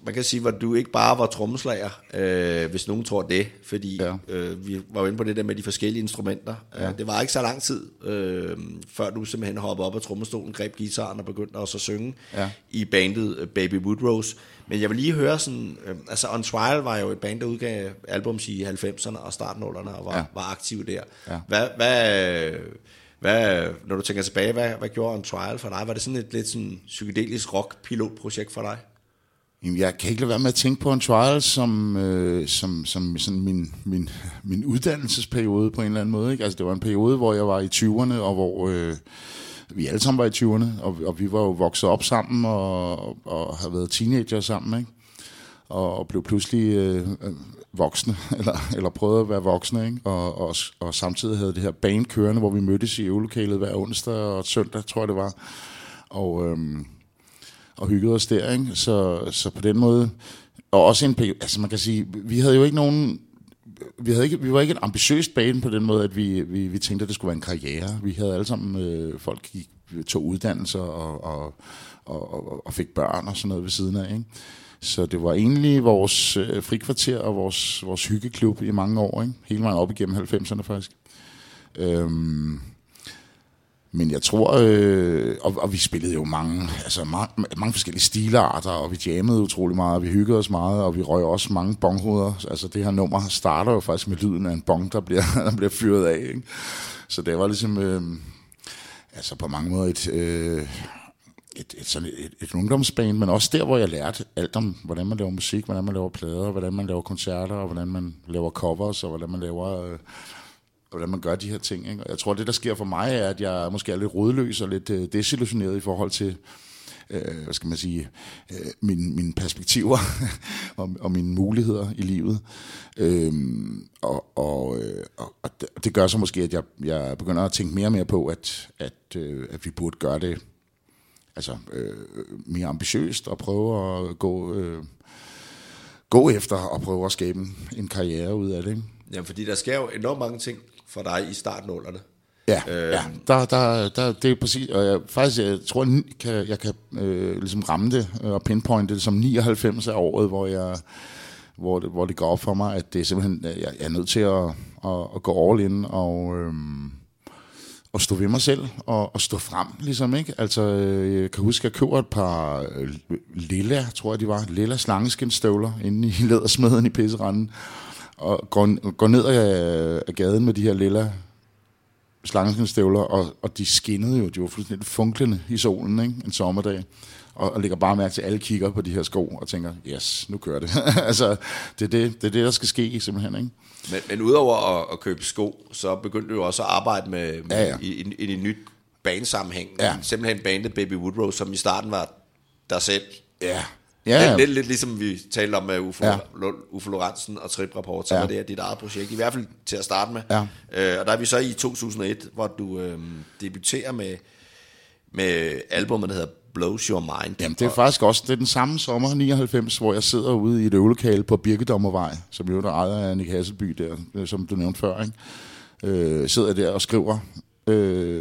A: man kan sige, hvor du ikke bare var trommeslager, øh, hvis nogen tror det, fordi
B: Ja.
A: ja. øh, vi var jo inde på det der med de forskellige instrumenter. Ja. Øh, det var ikke så lang tid, øh, før du simpelthen hoppede op af trommestolen, greb gitaren og begyndte også at synge
B: Ja.
A: i bandet øh, Baby Woodrose. Men jeg vil lige høre sådan, øh, altså On Trial var jo et band, der udgav albums i 90'erne og startnullerne og var,
B: Ja.
A: ja. var aktiv der.
B: Ja.
A: Hvad, hvad, hvad, når du tænker tilbage, hvad, hvad gjorde On Trial for dig? Var det sådan et lidt sådan psykedelisk rock-pilotprojekt for dig?
B: Jamen, jeg kan ikke lade være med at tænke på en trial som, øh, som, som sådan min, min, min uddannelsesperiode på en eller anden måde. Ikke? Altså, det var en periode, hvor jeg var i 20'erne, og hvor øh, vi alle sammen var i 20'erne, og, og vi var jo vokset op sammen og, og har været teenager sammen, ikke? Og, og blev pludselig øh, voksne, eller, eller prøvede at være voksne, ikke? Og, og, og samtidig havde det her band kørende, hvor vi mødtes i øvelokalet hver onsdag og søndag, tror jeg det var. Og... Øh, og hyggede os der, ikke? Så, så på den måde, og også en altså man kan sige, vi havde jo ikke nogen, vi, havde ikke, vi var ikke en ambitiøst bane på den måde, at vi, vi, vi tænkte, at det skulle være en karriere. Vi havde alle sammen, øh, folk gik, tog uddannelser og, og, og, og, og fik børn og sådan noget ved siden af, ikke? Så det var egentlig vores øh, frikvarter og vores, vores hyggeklub i mange år, ikke? hele vejen op igennem 90'erne faktisk. Øhm, men jeg tror, øh, og, og vi spillede jo mange, altså mange, mange forskellige stilarter, og vi jammede utrolig meget, og vi hyggede os meget, og vi røg også mange bonghoveder. Altså det her nummer starter jo faktisk med lyden af en bong, der bliver, der bliver fyret af. Ikke? Så det var ligesom, øh, altså på mange måder et, øh, et, et, sådan et, et ungdomsband, men også der, hvor jeg lærte alt om, hvordan man laver musik, hvordan man laver plader, hvordan man laver koncerter, og hvordan man laver covers, og hvordan man laver... Øh, hvordan man gør de her ting. Ikke? Og jeg tror, det der sker for mig, er, at jeg måske er lidt rodløs og lidt øh, desillusioneret i forhold til, øh, hvad skal man sige, øh, mine, mine perspektiver og, og mine muligheder i livet. Øh, og, og, øh, og, og det, gør så måske, at jeg, jeg begynder at tænke mere og mere på, at, at, øh, at vi burde gøre det altså, øh, mere ambitiøst og prøve at gå, øh, gå efter og prøve at skabe en, en karriere ud af det. Ikke?
A: Jamen, fordi der sker jo enormt mange ting for dig i startnullerne.
B: Ja, øh, ja. Der, der, der, det er præcis, og jeg, faktisk, jeg tror, jeg kan, jeg kan øh, ligesom ramme det og pinpointe det som 99 af året, hvor jeg hvor det, hvor det går op for mig, at det er simpelthen, jeg, jeg er nødt til at, at, at gå all in og, øhm, og stå ved mig selv og, og stå frem, ligesom, ikke? Altså, øh, jeg kan huske, at jeg køber et par øh, lilla, tror jeg de var, lilla slangeskinstøvler inde i lædersmeden i pisseranden, og går, går ned ad, ad gaden med de her lilla slangeskinstøvler, og, og de skinnede jo, de var fuldstændig funklende i solen, ikke? En sommerdag. Og, og lægger bare mærke til, at alle kigger på de her sko og tænker, yes, nu kører det. altså, det er det, det er det, der skal ske simpelthen, ikke?
A: Men, men udover at, at købe sko, så begyndte du jo også at arbejde med, med
B: Ja, ja.
A: i, i, i en nyt bandsammenhæng.
B: Ja.
A: Simpelthen bandet Baby Woodrose, som i starten var dig selv.
B: Ja.
A: Ja.
B: Ja,
A: Lidt, lidt ligesom vi talte om med Ufo,
B: Ja.
A: Ufo Lorentzen og Trip Rapport, så
B: Ja.
A: var det dit eget projekt, i hvert fald til at starte med.
B: Ja.
A: Øh, og der er vi så i 2001, hvor du øh, debuterer med, med albumet, der hedder Blows Your Mind.
B: Jamen, det er faktisk også det er den samme sommer, 99, hvor jeg sidder ude i et øvelokale på Birkedommervej, som jo er der ejer af Nick Hasselby der, øh, som du nævnte før, ikke? Øh, sidder der og skriver, øh,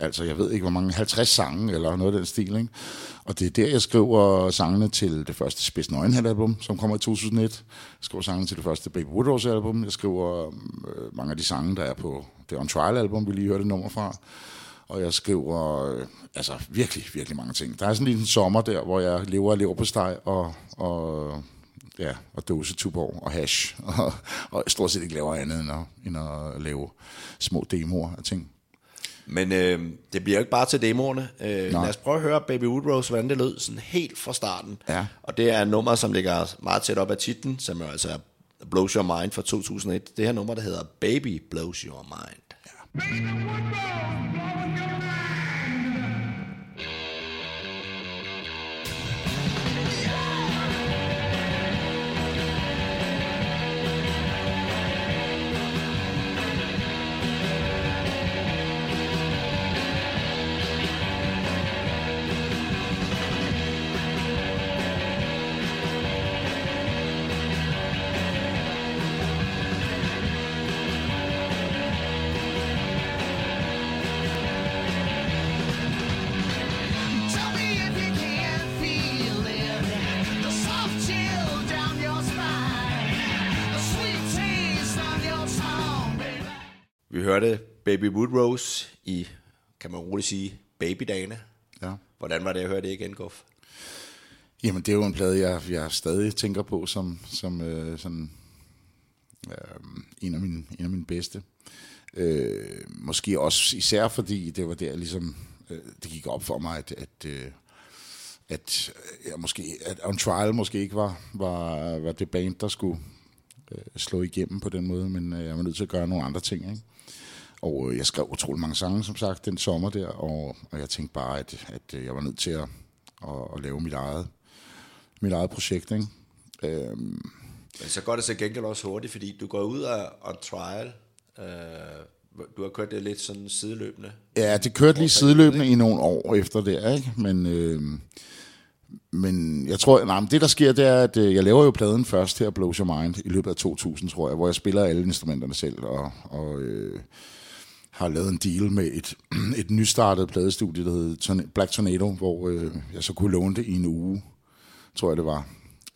B: altså jeg ved ikke, hvor mange, 50 sange eller noget af den stil, ikke? Og det er der, jeg skriver sangene til det første Spids album, som kommer i 2001. Jeg skriver sangene til det første Baby Woodrose album. Jeg skriver øh, mange af de sange, der er på det On Trial album, vi lige hørte nummer fra og jeg skriver øh, altså virkelig, virkelig mange ting. Der er sådan en lille sommer der, hvor jeg lever og lever på steg og, og, ja, og dåse tuborg og hash, og, og stort set ikke laver andet end at, end at lave små demoer af ting.
A: Men øh, det bliver jo ikke bare til demoerne. Øh, lad os prøve at høre Baby Woodrose, hvordan det lød sådan helt fra starten.
B: Ja.
A: Og det er et nummer, som ligger meget tæt op af titlen, som jo altså er Blows Your Mind fra 2001. Det her nummer, der hedder Baby Blows Your Mind.
C: Tell Baby
A: Woodrose i, kan man roligt sige, babydagene.
B: Ja.
A: Hvordan var det at høre det igen, Guff?
B: Jamen, det er jo en plade, jeg, jeg stadig tænker på som, som øh, sådan, øh, en, af mine, en af mine bedste. Øh, måske også især fordi det var der ligesom, øh, det gik op for mig, at, at, øh, at, jeg måske, at On Trial måske ikke var, var, var det band, der skulle øh, slå igennem på den måde, men øh, jeg var nødt til at gøre nogle andre ting, ikke? Og øh, jeg skrev utrolig mange sange, som sagt, den sommer der, og, og jeg tænkte bare, at, at øh, jeg var nødt til at, at, at lave mit eget, mit eget projekt, ikke? Øhm,
A: Men så går det til gengæld også hurtigt, fordi du går ud af on trial. Øh, du har kørt det lidt sådan sideløbende.
B: ja, det kørte lige sideløbende i nogle år efter det, ikke? Men, øh, men jeg tror, nej, men det der sker, det er, at øh, jeg laver jo pladen først her, Blows Your Mind, i løbet af 2000, tror jeg, hvor jeg spiller alle instrumenterne selv, og, og øh, har lavet en deal med et, et nystartet pladestudie, der hedder Black Tornado, hvor øh, jeg så kunne låne det i en uge, tror jeg det var.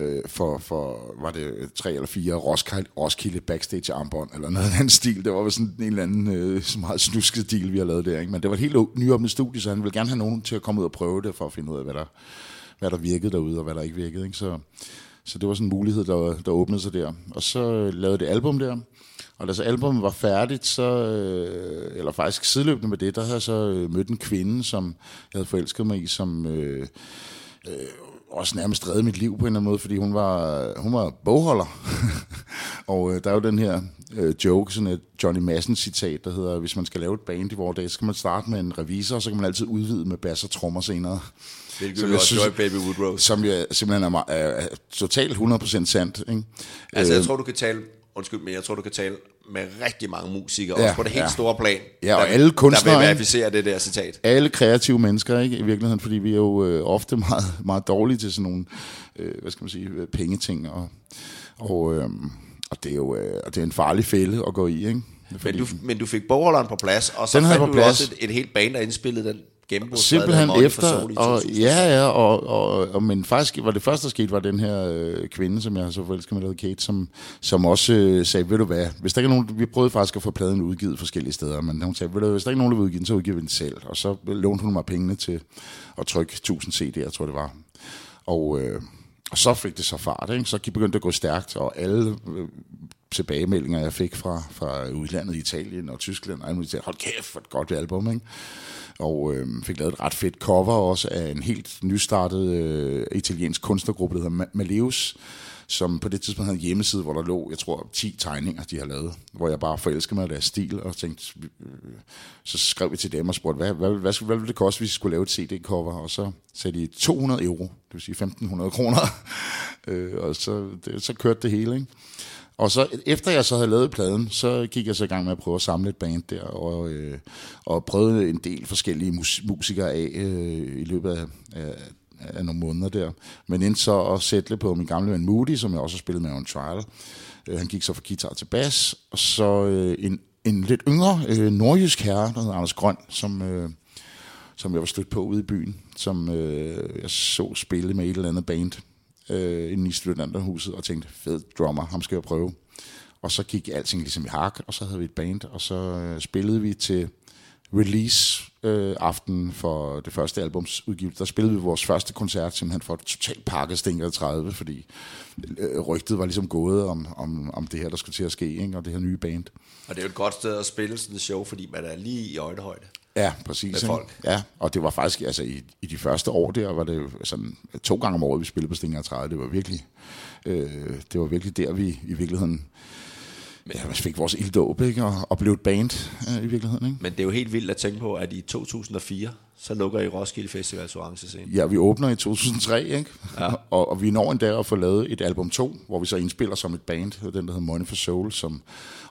B: øh, for, for, var det tre eller fire Roskilde, Roskilde backstage armbånd, eller noget af den stil. Det var vel sådan en eller anden øh, meget snusket deal, vi har lavet der. Ikke? Men det var et helt nyåbnet studie, så han ville gerne have nogen til at komme ud og prøve det, for at finde ud af, hvad der, hvad der virkede derude, og hvad der ikke virkede. Ikke? Så, så det var sådan en mulighed, der, der åbnede sig der. Og så øh, lavede det album der, og da så albumet var færdigt, så, øh, eller faktisk sideløbende med det, der havde jeg så øh, mødt en kvinde, som jeg havde forelsket mig i, som øh, øh, også nærmest redde mit liv på en eller anden måde, fordi hun var, hun var bogholder. og øh, der er jo den her øh, joke, sådan et Johnny Madsen citat, der hedder, hvis man skal lave et band i vores dage, så skal man starte med en revisor, og så kan man altid udvide med bass og trommer senere.
A: Hvilket
B: Som jeg synes-
A: Joy Baby Woodrose.
B: Som jo simpelthen er, er, er totalt 100% sandt. Ikke?
A: Altså,
B: Øh,
A: jeg tror, du kan tale... Undskyld, men jeg tror, du kan tale med rigtig mange musikere,
B: Ja,
A: også på det helt
B: ja.
A: store plan.
B: Ja, og
A: der,
B: alle kunstnere,
A: Der vil verificere det der citat.
B: alle kreative mennesker, ikke? I virkeligheden, fordi vi er jo øh, ofte meget, meget dårlige til sådan nogle, øh, hvad skal man sige, øh, pengeting, og, og, øh, og det er jo øh, og det er en farlig fælde at gå i, ikke?
A: Men
B: Fordi,
A: du, men du fik bogholderen på plads, og så
B: Den
A: fandt du
B: på
A: også
B: plads.
A: et, et helt band, der indspillede den.
B: Simpelthen efter, og, ja, ja, og, og, og, men faktisk var det første, der skete, var den her øh, kvinde, som jeg har så forelsket med, Kate, som, som også øh, sagde, ved du hvad, hvis der ikke er nogen, vi prøvede faktisk at få pladen udgivet forskellige steder, men hun sagde, ved du, hvad, hvis der ikke er nogen, der vil udgive den, så udgiver vi den selv, og så lånte hun mig pengene til at trykke 1000 CD'er, tror det var, og, øh, og så fik det så fart, ikke? så begyndte det at gå stærkt, og alle øh, tilbagemeldinger, jeg fik fra, fra udlandet, Italien og Tyskland, og alle hold kæft, hvor et godt album, ikke? Og øh, fik lavet et ret fedt cover også af en helt nystartet øh, italiensk kunstnergruppe, der hedder Maleus, som på det tidspunkt havde en hjemmeside, hvor der lå, jeg tror, 10 tegninger, de har lavet, hvor jeg bare forelskede mig af deres stil, og tænkte, øh, så skrev vi til dem og spurgte, hvad, hvad, hvad, hvad, hvad ville det koste, hvis vi skulle lave et CD-cover, og så sagde de 200 euro, det vil sige 1.500 kroner, øh, og så, det, så kørte det hele, ikke? Og så efter jeg så havde lavet pladen, så gik jeg så i gang med at prøve at samle et band der, og, øh, og prøvede en del forskellige mus- musikere af øh, i løbet af, af, af nogle måneder der. Men endte så at sætte på min gamle ven Moody, som jeg også har spillet med on trial. Øh, han gik så fra guitar til bas, og så øh, en, en lidt yngre øh, nordjysk herre, der hedder Anders Grøn, som... Øh, som jeg var stødt på ude i byen, som øh, jeg så spille med et eller andet band øh, inde i studenterhuset, og tænkte, fed drummer, ham skal jeg prøve. Og så gik alting ligesom i hak, og så havde vi et band, og så øh, spillede vi til release øh, aften for det første albums udgivelse. Der spillede vi vores første koncert simpelthen for et totalt pakket Stinker 30, fordi øh, rygtet var ligesom gået om, om, om det her, der skulle til at ske, ikke? og det her nye band.
A: Og det er jo et godt sted at spille sådan et show, fordi man er lige i øjnehøjde.
B: Ja, præcis.
A: Med folk.
B: Ja, og det var faktisk, altså i, i de første år der, var det jo sådan to gange om året, vi spillede på Stinger 30. Det var virkelig, øh, det var virkelig der, vi i virkeligheden ja, vi fik vores ilddåb, ikke? Og, og blev et band øh, i virkeligheden, ikke?
A: Men det er jo helt vildt at tænke på, at i 2004, så lukker I Roskilde Festivals orange scene.
B: Ja, vi åbner i 2003, ikke? Ja. Og, og vi når endda at få lavet et album 2, hvor vi så indspiller som et band, den der hedder Money for Soul, som,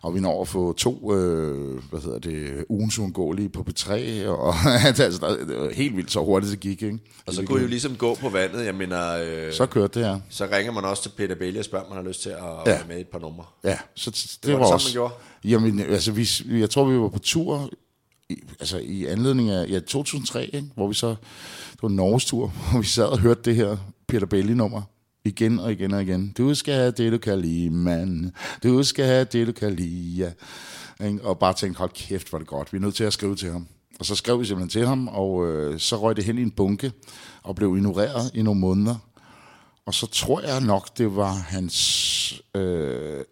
B: og vi når at få to, øh, hvad hedder det, ugens uundgåelige på P3, og altså, der, det var helt vildt så hurtigt det gik, ikke?
A: Og så kunne I jo ligesom gå på vandet. Jeg mener, øh,
B: Så kørte det her.
A: så ringer man også til Peter Belli og spørger, om man har lyst til at
B: Ja.
A: være med i et par numre.
B: Ja, så det,
A: var
B: var,
A: det samme,
B: også...
A: man gjorde?
B: Jamen, altså, vi, jeg tror, vi var på tur, i, altså i anledning af ja, 2003, ikke? hvor vi så, det var Norges tur, hvor vi sad og hørte det her Peter Belli-nummer igen og igen og igen. Du skal have det, du kan lide, mand. Du skal have det, du kan lide, ja. Ikke? Og bare tænkte, hold kæft, hvor det godt. Vi er nødt til at skrive til ham. Og så skrev vi simpelthen til ham, og øh, så røg det hen i en bunke, og blev ignoreret i nogle måneder. Og så tror jeg nok, det var hans... Øh,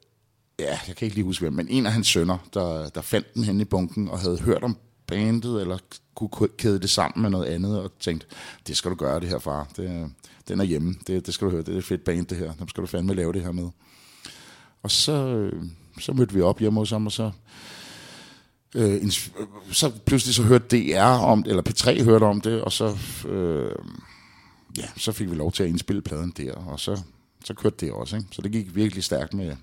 B: ja, jeg kan ikke lige huske hvem, men en af hans sønner, der, der fandt den henne i bunken og havde hørt om bandet, eller kunne kæde det sammen med noget andet, og tænkte, det skal du gøre det her, far. Det, den er hjemme. Det, det skal du høre. Det er et fedt band, det her. Dem skal du fandme lave det her med. Og så, øh, så mødte vi op hjemme hos ham, og så, øh, en, øh, så pludselig så hørte DR om det, eller P3 hørte om det, og så, øh, ja, så fik vi lov til at indspille pladen der, og så, så kørte det også. Ikke? Så det gik virkelig stærkt med,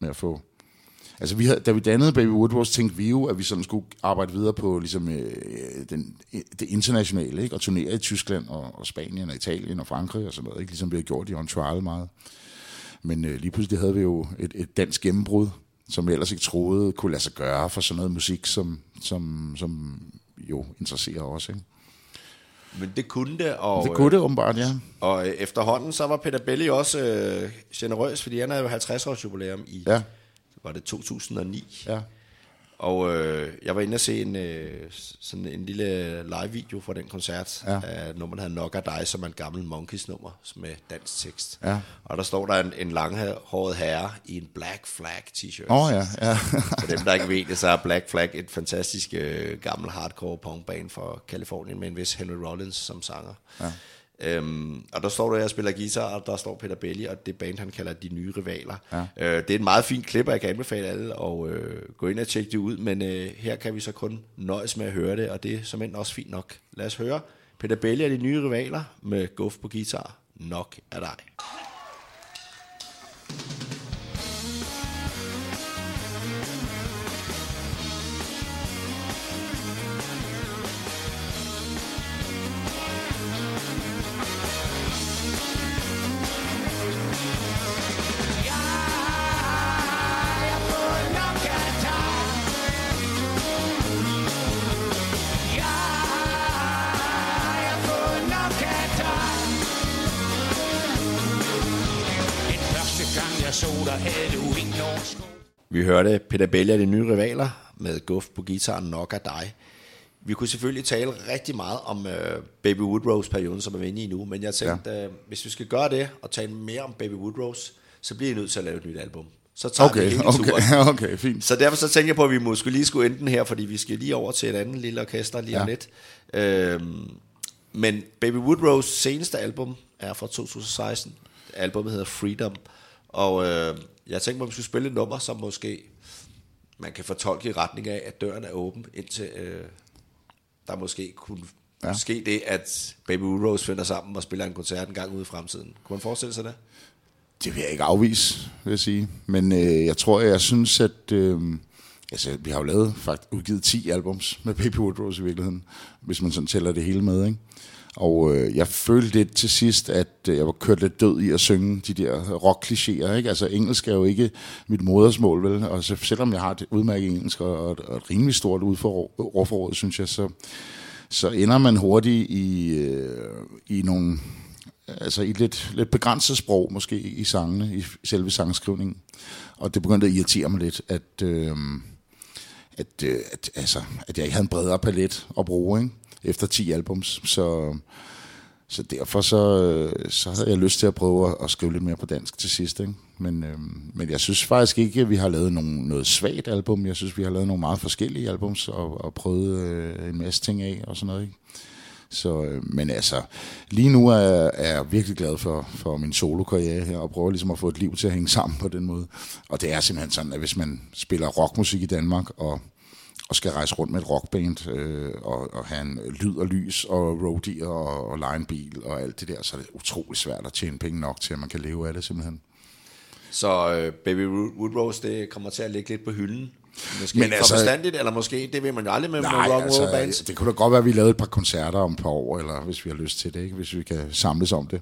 B: med at få... Altså, vi havde, da vi dannede Baby Woodward, tænkte vi jo, at vi sådan skulle arbejde videre på ligesom, øh, den, det internationale, ikke? og turnere i Tyskland og, og Spanien og Italien og Frankrig og sådan noget, ikke? ligesom vi har gjort i On Trial meget. Men øh, lige pludselig havde vi jo et, et dansk gennembrud, som vi ellers ikke troede kunne lade sig gøre for sådan noget musik, som, som, som jo interesserer os. Ikke?
A: Men det kunne det, og,
B: Det kunne det åbenbart, ja.
A: og øh, efterhånden så var Peter Belli også øh, generøs, fordi han havde jo 50 års jubilæum i,
B: Ja,
A: var det 2009.
B: ja.
A: Og øh, jeg var inde og se en, øh, sådan en lille live-video fra den koncert
B: Ja.
A: af nummeret, Nok af dig, som er en gammel Monkeys-nummer med dansk tekst.
B: Ja.
A: Og der står der en, en langhåret herre i en Black Flag t-shirt.
B: Oh, ja, ja.
A: For dem, der ikke ved det, så er Black Flag et fantastisk øh, gammel hardcore punkband fra Kalifornien med en vis Henry Rollins som sanger. Ja. Øhm, og der står der, jeg spiller guitar, og der står Peter Belli, og det band, han kalder De Nye Rivaler. Ja. Øh, det er en meget fin klip, og jeg kan anbefale alle at øh, gå ind og tjekke det ud, men øh, her kan vi så kun nøjes med at høre det, og det er som også fint nok. Lad os høre Peter Belli og De Nye Rivaler med Guff på guitar. Nok er dig.
D: Dig, havde du ikke nogen sko.
A: Vi hørte Peter Belli de nye rivaler med Guff på guitaren Nok af dig. Vi kunne selvfølgelig tale rigtig meget om øh, Baby Woodrose-perioden, som er vi inde i nu, men jeg tænkte, ja. øh, hvis vi skal gøre det og tale mere om Baby Woodrose, så bliver I nødt til at lave et nyt album. Så tager vi
B: Okay,
A: hele
B: okay,
A: turen.
B: okay, fint.
A: Så derfor så tænker jeg på, at vi måske lige skulle ende den her, fordi vi skal lige over til et andet lille orkester lige om
B: Ja.
A: lidt. Øhm, men Baby Woodrose seneste album er fra 2016. Albummet hedder Freedom. Og øh, jeg tænkte mig, at vi skulle spille et nummer, som måske man kan fortolke i retning af, at døren er åben, indtil øh, der måske kunne
B: Ja.
A: ske det, at Baby Woodrose finder sammen og spiller en koncert en gang ude i fremtiden. Kunne man forestille sig det?
B: Det vil jeg ikke afvise, vil jeg sige. Men øh, jeg tror, jeg synes, at... Øh, altså, vi har jo lavet, faktisk udgivet 10 albums med Baby Woodrose i virkeligheden, hvis man sådan tæller det hele med, ikke? Og øh, jeg følte lidt til sidst, at øh, jeg var kørt lidt død i at synge de der rock-klichéer, ikke? Altså, engelsk er jo ikke mit modersmål, vel? Og så, selvom jeg har et udmærket engelsk og, og, et- og et rimelig stort ordforråd, synes jeg, så, så ender man hurtigt i, øh, i nogle altså i et lidt, lidt begrænset sprog, måske i sangene, i selve sangskrivningen. Og det begyndte at irritere mig lidt, at, øh, at, øh, at, altså, at jeg ikke havde en bredere palet at bruge, ikke? Efter 10 albums. Så, så derfor så, så havde jeg lyst til at prøve at, at skrive lidt mere på dansk til sidst. Ikke? Men, øh, men jeg synes faktisk ikke, at vi har lavet nogen, noget svagt album. Jeg synes, vi har lavet nogle meget forskellige albums og, og prøvet øh, en masse ting af og sådan noget. Ikke? Så, øh, men altså, lige nu er, er jeg virkelig glad for, for min solokarriere her, og prøver ligesom at få et liv til at hænge sammen på den måde. Og det er simpelthen sådan, at hvis man spiller rockmusik i Danmark, og, og skal rejse rundt med et rockband, øh, og, og have en lyd og lys, og roadie, og, og lege en bil, og alt det der, så er det utrolig svært at tjene penge nok til, at man kan leve af det simpelthen.
A: Så øh, Baby Wo- Woodrose, det kommer til at ligge lidt på hylden. Måske
B: Men altså-
A: altså, for bestandigt, eller måske, det ved man jo aldrig med,
B: Nej,
A: med rock roll bands.
B: altså, det kunne da godt være, at vi lavede et par koncerter om et par år, eller hvis vi har lyst til det, ikke? hvis vi kan samles om det.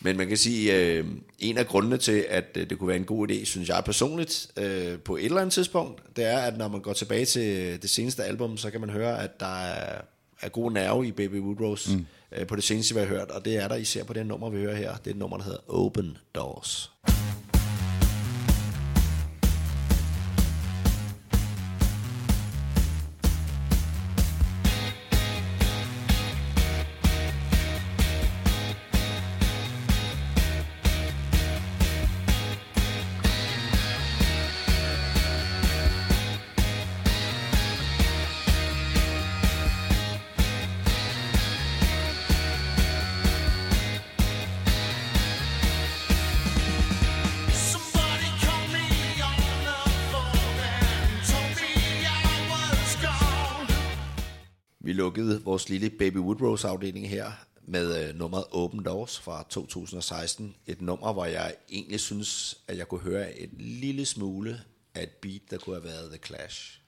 A: Men man kan sige, øh, en af grundene til, at øh, det kunne være en god idé, synes jeg personligt, øh, på et eller andet tidspunkt, det er, at når man går tilbage til det seneste album, så kan man høre, at der er, er god nerve i Baby Woodrose mm. øh, på det seneste, vi har hørt, og det er der især på det nummer, vi hører her. Det er et nummer, der hedder Open Doors.
D: Somebody
A: lukkede vores lille Baby Woodrose-afdeling her med øh, nummeret Open Doors fra 2016. Et nummer, hvor jeg egentlig synes, at jeg kunne høre et lille smule af et beat, der kunne have været The Clash.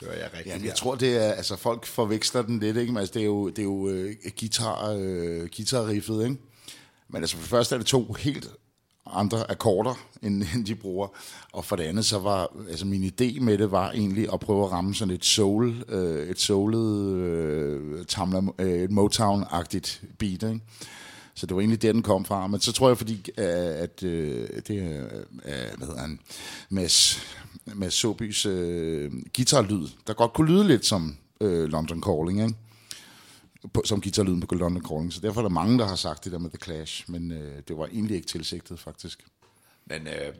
A: Hører jeg rigtigt
B: Ja, jeg tror, det er, altså folk forveksler den lidt, ikke? Men altså, det er jo, det er jo øh, guitar, øh, guitarriffet, ikke? Men altså for det første er det to helt andre akkorder, end, end de bruger. Og for det andet, så var altså min idé med det var egentlig at prøve at ramme sådan et soul, øh, et soulet, øh, tamla, øh, et Motown-agtigt beat, ikke? Så det var egentlig der, den kom fra. Men så tror jeg, fordi øh, at øh, det er, øh, hvad hedder han, Mads, Mads Sobys øh, guitarlyd, der godt kunne lyde lidt som øh, London Calling, ikke? På, som guitarlyden på London Calling. Så derfor er der mange, der har sagt det der med The Clash, men øh, det var egentlig ikke tilsigtet, faktisk.
A: Men øh,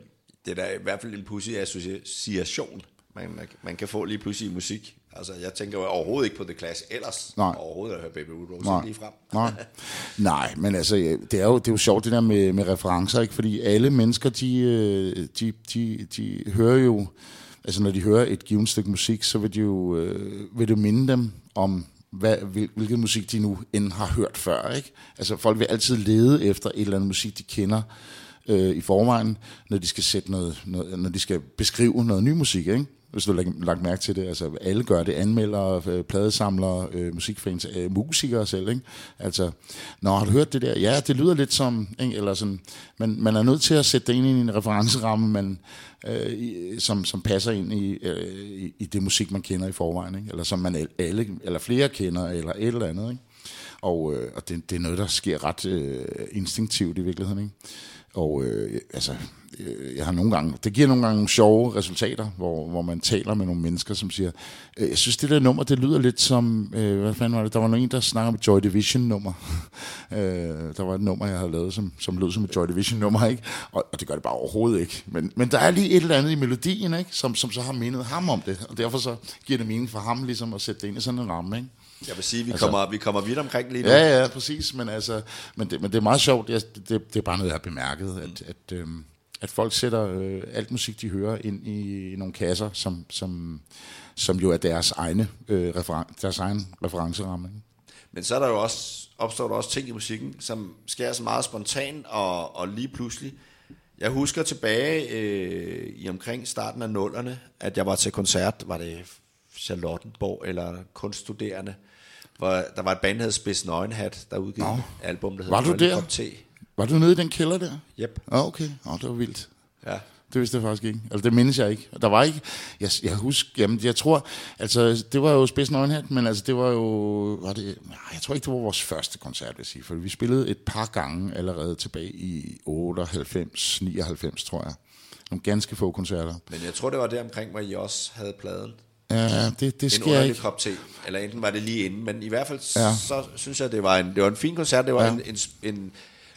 A: det er da i hvert fald en pussy association, man, man kan få lige pludselig i musik. Altså, jeg tænker jo overhovedet ikke på The Clash ellers.
B: Nej.
A: Overhovedet at høre Baby Ruth Rose
B: Nej.
A: lige frem.
B: Nej. Nej, men altså, det er jo, det er jo sjovt det der med, med referencer, ikke? fordi alle mennesker, de, øh, de, de, de hører jo, altså når de hører et givet stykke musik, så vil, de jo, øh, vil det minde dem om, hvad, hvil, hvilken musik de nu end har hørt før. Ikke? Altså folk vil altid lede efter et eller andet musik, de kender øh, i forvejen, når de skal sætte noget, noget, når de skal beskrive noget ny musik, ikke? Hvis du har lagt- mærke til det. Altså, alle gør det. Anmeldere, øh, pladesamlere, øh, musikfans, øh, musikere selv. Ikke? Altså, når har du hørt det der? Ja, det lyder lidt som... Ikke? Eller sådan, men man er nødt til at sætte det ind i en referenceramme, man, øh, i, som, som passer ind i, øh, i, i det musik, man kender i forvejen. Ikke? Eller som man alle, eller flere kender, eller et eller andet. Ikke? Og, øh, og det, det er noget, der sker ret øh, instinktivt i virkeligheden. Ikke? Og øh, altså, øh, jeg har nogle gange, det giver nogle gange nogle sjove resultater, hvor, hvor man taler med nogle mennesker, som siger, øh, jeg synes det der nummer, det lyder lidt som, øh, hvad fanden var det, der var en, der snakker om et Joy Division nummer. øh, der var et nummer, jeg havde lavet, som, som lød som et Joy Division nummer, ikke? Og, og det gør det bare overhovedet ikke. Men, men der er lige et eller andet i melodien, ikke? Som, som så har mindet ham om det, og derfor så giver det mening for ham ligesom at sætte det ind i sådan en ramme, ikke?
A: Jeg vil sige, vi,
B: Altså-
A: kommer, vi kommer vidt omkring lige nu.
B: Ja, ja, præcis. Men, altså, men, det, men det er meget sjovt. Det, det, det er bare noget, jeg har bemærket, at, at, øhm, at folk sætter øh, alt musik, de hører, ind i, nogle kasser, som, som, som jo er deres, egne, øh, referen, deres egen referenceramme. ikke?
A: Men så er der jo også, opstår der også ting i musikken, som sker så meget spontant og, og lige pludselig. Jeg husker tilbage øh, i omkring starten af nullerne, at jeg var til koncert, var det Charlottenborg eller kunststuderende, hvor der var et band, der hed Spids Nøgenhat, der udgav et album, der hed
B: Var du der? Var du nede i den kælder der?
A: Yep.
B: Ja, okay. Oh, det var vildt.
A: Ja.
B: Det vidste jeg faktisk ikke. Altså, det mindes jeg ikke. Der var ikke... Jeg, jeg husker... Jamen, jeg tror... Altså, det var jo Spids Nøgenhat, men altså, det var jo... Var det, jeg tror ikke, det var vores første koncert, vil jeg sige. For vi spillede et par gange allerede tilbage i 98, 99, tror jeg. Nogle ganske få koncerter.
A: Men jeg tror, det var der omkring, hvor I også havde pladen.
B: Ja, det, det
A: En
B: sker
A: underlig
B: ikke.
A: kop te. Eller enten var det lige inden, men i hvert fald
B: Ja.
A: så synes jeg, det var en, det var en fin koncert. Det var
B: Ja.
A: en, en, en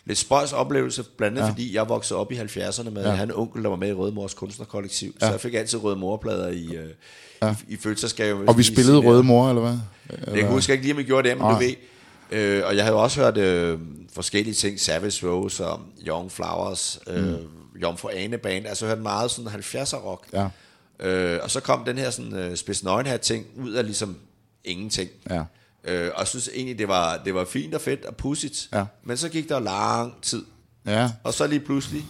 A: lidt spøjs oplevelse, blandt andet ja. fordi jeg voksede op i 70'erne med
B: Ja.
A: han onkel, der var med i Røde Mors kunstnerkollektiv. Ja. Så jeg fik altid Røde Morplader i, øh, ja. i, i fødselsdagsgave.
B: Og vi spillede Røde Mor, eller hvad?
A: Jeg husker ikke lige, om vi gjorde det, men
B: Nej.
A: du ved. Øh, og jeg havde også hørt øh, forskellige ting, Savage Rose og Young Flowers, øh, mm. Jomfru Ane Band, altså jeg hørte meget sådan 70'er rock.
B: Ja.
A: Øh, og så kom den her sådan øh, spids nøgenhat ting ud af ligesom ingenting.
B: Ja.
A: Øh, og jeg synes egentlig, det var, det var fint og fedt og pudsigt.
B: Ja.
A: Men så gik der lang tid.
B: Ja.
A: Og så lige pludselig,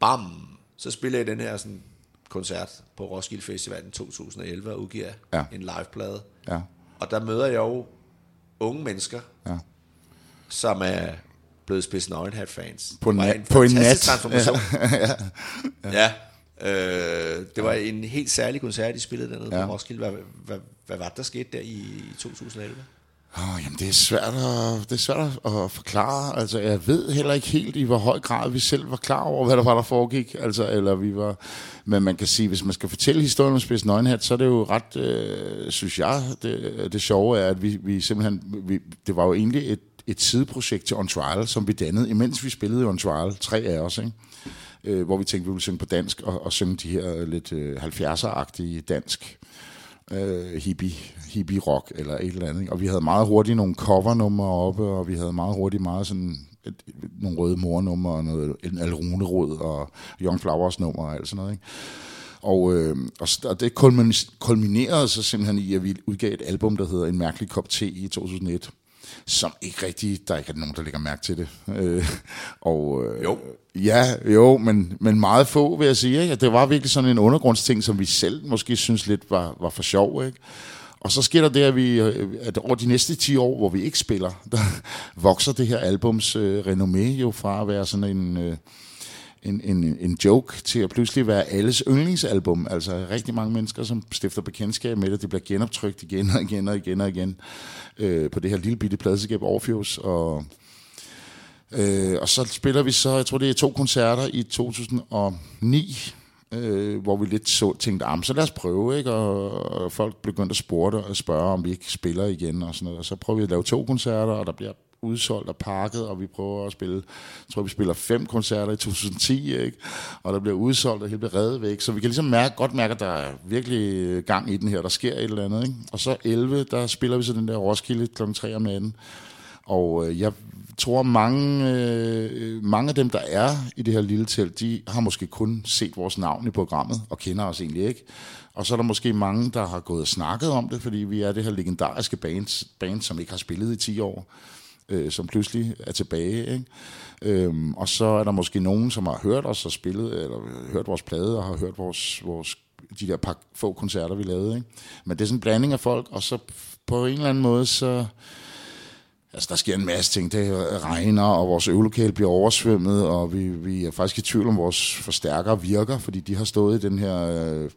A: bam, så spiller jeg den her sådan, koncert på Roskilde Festival i 2011 og udgiver
B: Ja.
A: ja. en liveplade.
B: Ja.
A: Og der møder jeg jo unge mennesker,
B: Ja.
A: som er blevet Spids Nøgenhat fans.
B: På en
A: var
B: nat- på en
A: fantastisk
B: nat.
A: transformation. ja. Øh, det var en helt særlig koncert, de spillede dernede
B: Ja.
A: på Roskilde. Hvad, hvad, hvad var det, der skete der i, i 2011?
B: Oh, jamen, det er svært, at, det er svært at, forklare. Altså, jeg ved heller ikke helt, i hvor høj grad vi selv var klar over, hvad der var, der foregik. Altså, eller vi var... Men man kan sige, hvis man skal fortælle historien om Spids Nøgenhat, så er det jo ret, øh, synes jeg, det, det sjove er, at vi, vi simpelthen... Vi, det var jo egentlig et, et sideprojekt til On Trial, som vi dannede, imens vi spillede On Trial, tre af os, ikke? Øh, hvor vi tænkte, vi ville synge på dansk, og, og synge de her lidt øh, 70'er-agtige dansk øh, hippie, hippie rock eller et eller andet. Ikke? Og vi havde meget hurtigt nogle covernumre oppe, og vi havde meget hurtigt meget sådan et, nogle røde mornumre og noget, en alrunerod og Young Flowers nummer og alt sådan noget. Ikke? Og, øh, og, det kulmin- kulminerede så simpelthen i, at vi udgav et album, der hedder En mærkelig kop te i 2001 som ikke rigtig, der ikke er nogen, der lægger mærke til det. Øh, og, øh,
A: Jo.
B: Ja, jo, men, men meget få, vil jeg sige. Ikke? Det var virkelig sådan en undergrundsting, som vi selv måske synes lidt var, var for sjov. Ikke? Og så sker der det, at, vi, øh, at over de næste 10 år, hvor vi ikke spiller, der vokser det her albums øh, renommé jo fra at være sådan en... Øh, en, en, en joke til at pludselig være alles yndlingsalbum. Altså rigtig mange mennesker, som stifter bekendtskab med det, det bliver genoptrykt igen og igen og igen og igen øh, på det her lille bitte pladeskab Orpheus. Og, øh, og så spiller vi så, jeg tror det er to koncerter i 2009, øh, hvor vi lidt så, tænkte, ah, så lad os prøve, ikke? Og, og folk begyndte at spørge, og spørge, om vi ikke spiller igen og sådan noget. Og så prøver vi at lave to koncerter, og der bliver udsolgt og pakket, og vi prøver at spille, jeg tror vi spiller fem koncerter i 2010, ikke? og der bliver udsolgt, og helt bliver reddet væk, så vi kan ligesom mærke, godt mærke, at der er virkelig øh, gang i den her, der sker et eller andet, ikke? og så 11, der spiller vi så den der Roskilde kl. 3 om natten, og øh, jeg tror, mange, øh, mange af dem, der er i det her lille telt, de har måske kun set vores navn i programmet, og kender os egentlig ikke. Og så er der måske mange, der har gået og snakket om det, fordi vi er det her legendariske band, band som ikke har spillet i 10 år, øh, som pludselig er tilbage. Ikke? Øhm, og så er der måske nogen, som har hørt os og spillet, eller hørt vores plade, og har hørt vores, vores de der par, få koncerter, vi lavede. Ikke? Men det er sådan en blanding af folk, og så på en eller anden måde, så... Altså, der sker en masse ting. Det regner, og vores øvelokale bliver oversvømmet, og vi, vi er faktisk i tvivl om, vores forstærkere virker, fordi de har stået i den her... Øh,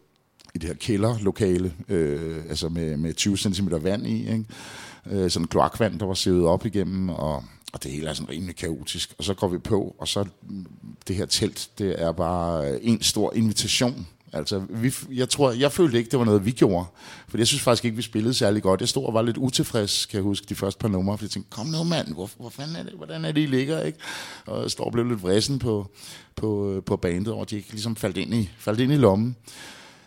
B: i det her kælderlokale, øh, altså med, med 20 cm vand i, ikke? Øh, sådan kloakvand, der var sivet op igennem, og, og det hele er sådan rimelig kaotisk. Og så går vi på, og så det her telt, det er bare øh, en stor invitation. Altså, vi, jeg tror, jeg følte ikke, det var noget, vi gjorde. For jeg synes faktisk ikke, vi spillede særlig godt. Jeg stod og var lidt utilfreds, kan jeg huske, de første par numre. For jeg tænkte, kom nu mand, hvor, hvor fanden er det, hvordan er det, I ligger, ikke? Og jeg står og blev lidt vrissen på, på, øh, på bandet, og de ikke ligesom faldt ind i, faldt ind i lommen.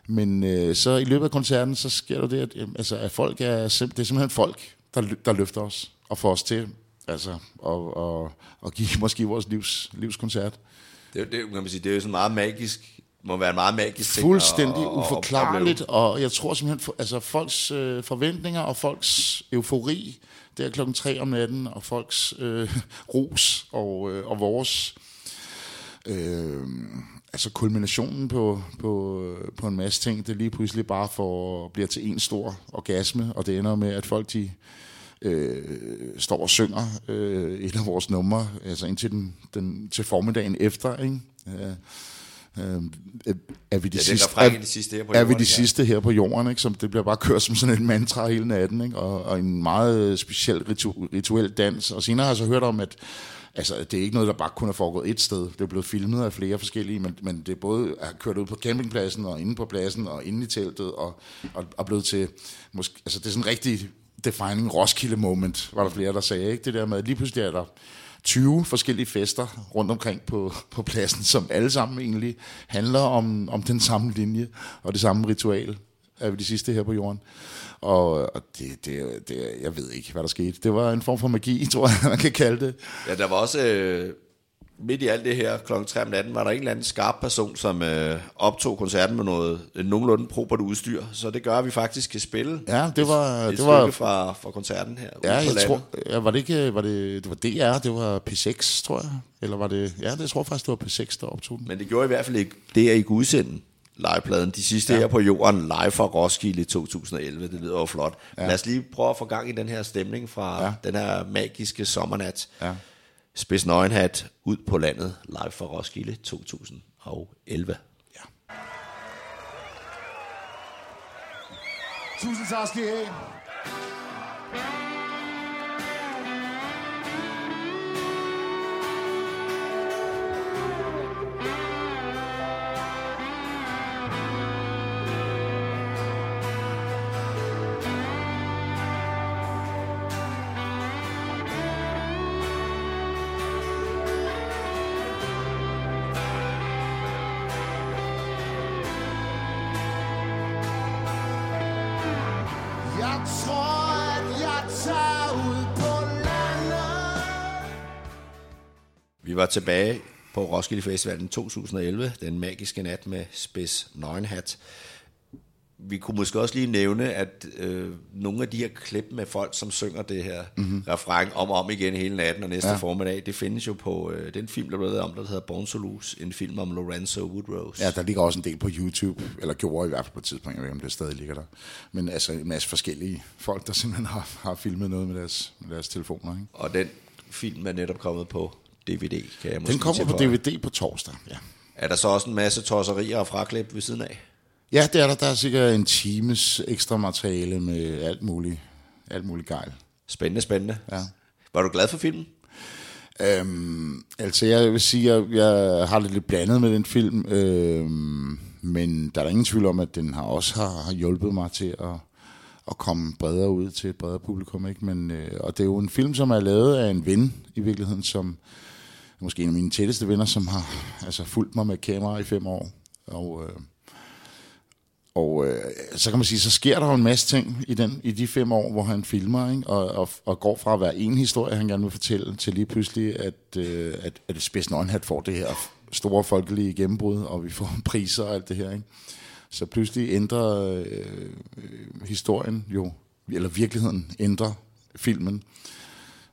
B: Men øh, så i løbet af koncerten, så sker der det, at, øh, altså, at folk er, det er simpelthen folk, der, der løfter os og får os til altså, og, og, og give måske vores livs, livskoncert.
A: Det, det, kan man sige, det er jo sådan meget magisk, må være en meget magisk ting.
B: Fuldstændig
A: at
B: uforklarligt,
A: opleve.
B: og jeg tror simpelthen, for, altså folks øh, forventninger og folks eufori, der klokken tre om natten, og folks øh, ros og, øh, og vores, øh, altså kulminationen på, på, på en masse ting, det lige pludselig bare for, bliver til en stor orgasme, og det ender med, at folk de øh, står og synger øh, et af vores numre, altså indtil den, den, til formiddagen efter, ikke? Øh, øh, er vi de
A: Ja,
B: sidste, er,
A: de sidste her på
B: er vi
A: jorden,
B: de
A: ja.
B: sidste her på jorden, ikke? Som det bliver bare kørt som sådan en mantra hele natten, ikke? Og, og en meget speciel ritu, rituel dans. Og senere har jeg så hørt om, at altså, det er ikke noget, der bare kun er foregået et sted. Det er blevet filmet af flere forskellige, men, men det er både er kørt ud på campingpladsen, og inde på pladsen, og inde i teltet, og, og, og blevet til, måske, altså det er sådan en rigtig defining Roskilde moment, var der flere, der sagde, ikke? Det der med, at lige pludselig er der 20 forskellige fester rundt omkring på, på pladsen, som alle sammen egentlig handler om, om den samme linje og det samme ritual er vi de sidste her på jorden. Og, og det, det, det, jeg ved ikke, hvad der skete. Det var en form for magi, tror jeg, man kan kalde det.
A: Ja, der var også, øh, midt i alt det her klokken 3 om natten, var der en eller anden skarp person, som øh, optog koncerten med noget øh, nogenlunde probert udstyr. Så det gør, at vi faktisk kan spille
B: Ja, det var-
A: et
B: det
A: stykke
B: var-
A: fra, fra koncerten her
B: Ja, jeg tror, ja, var det ikke, var det, det var DR, det var P6, tror jeg. Eller var det, ja, det jeg tror faktisk, det var P6, der optog den.
A: Men det gjorde i hvert fald ikke det, at I kunne udsende livepladen. De sidste ja. her på jorden, live fra Roskilde i 2011. Det lyder jo flot. Ja. Lad os lige prøve at få gang i den her stemning fra. Ja. den her magiske sommernat.
B: Ja.
A: Spids nøgenhat ud på landet, live fra Roskilde 2011.
E: Tusind tak skal I have.
A: Vi var tilbage på Roskilde Festivalen 2011, den magiske nat med Spids Nøgenhat. Vi kunne måske også lige nævne, at øh, nogle af de her klip med folk, som synger det her mm-hmm. refræng om og om igen hele natten og næste ja.
B: Ja.
A: formiddag, det findes jo på øh, den film, der blev lavet om, der hedder Born to Lose, en film om Lorenzo Woodrose.
B: Ja, der ligger også en del på YouTube, eller gjorde i hvert fald på et tidspunkt, jeg ved ikke, om det stadig ligger der. Men altså en masse forskellige folk, der simpelthen har, har filmet noget med deres, med deres telefoner. Ikke?
A: Og den film er netop kommet på DVD, kan jeg måske
B: Den kommer på. DVD på torsdag, ja.
A: Er der så også en masse tosserier og fraklip ved siden af?
B: Ja, det er der. Der er sikkert en times ekstra materiale med alt muligt, alt muligt gejl.
A: Spændende, spændende.
B: Ja.
A: Var du glad for filmen?
B: Øhm, altså, jeg vil sige, at jeg, jeg har det lidt blandet med den film, øhm, men der er ingen tvivl om, at den har også har, har hjulpet mig til at, at komme bredere ud til et bredere publikum. Ikke? Men, øh, og det er jo en film, som er lavet af en ven i virkeligheden, som måske en af mine tætteste venner, som har altså, fulgt mig med kamera i fem år. Og, øh, og øh, så kan man sige, så sker der jo en masse ting i, den, i de fem år, hvor han filmer, ikke? Og, og, og går fra at være en historie, han gerne vil fortælle, til lige pludselig, at, øh, at, at Space Nøgenhat får det her store folkelige gennembrud, og vi får priser og alt det her. Ikke? Så pludselig ændrer øh, øh, historien jo, eller virkeligheden ændrer filmen.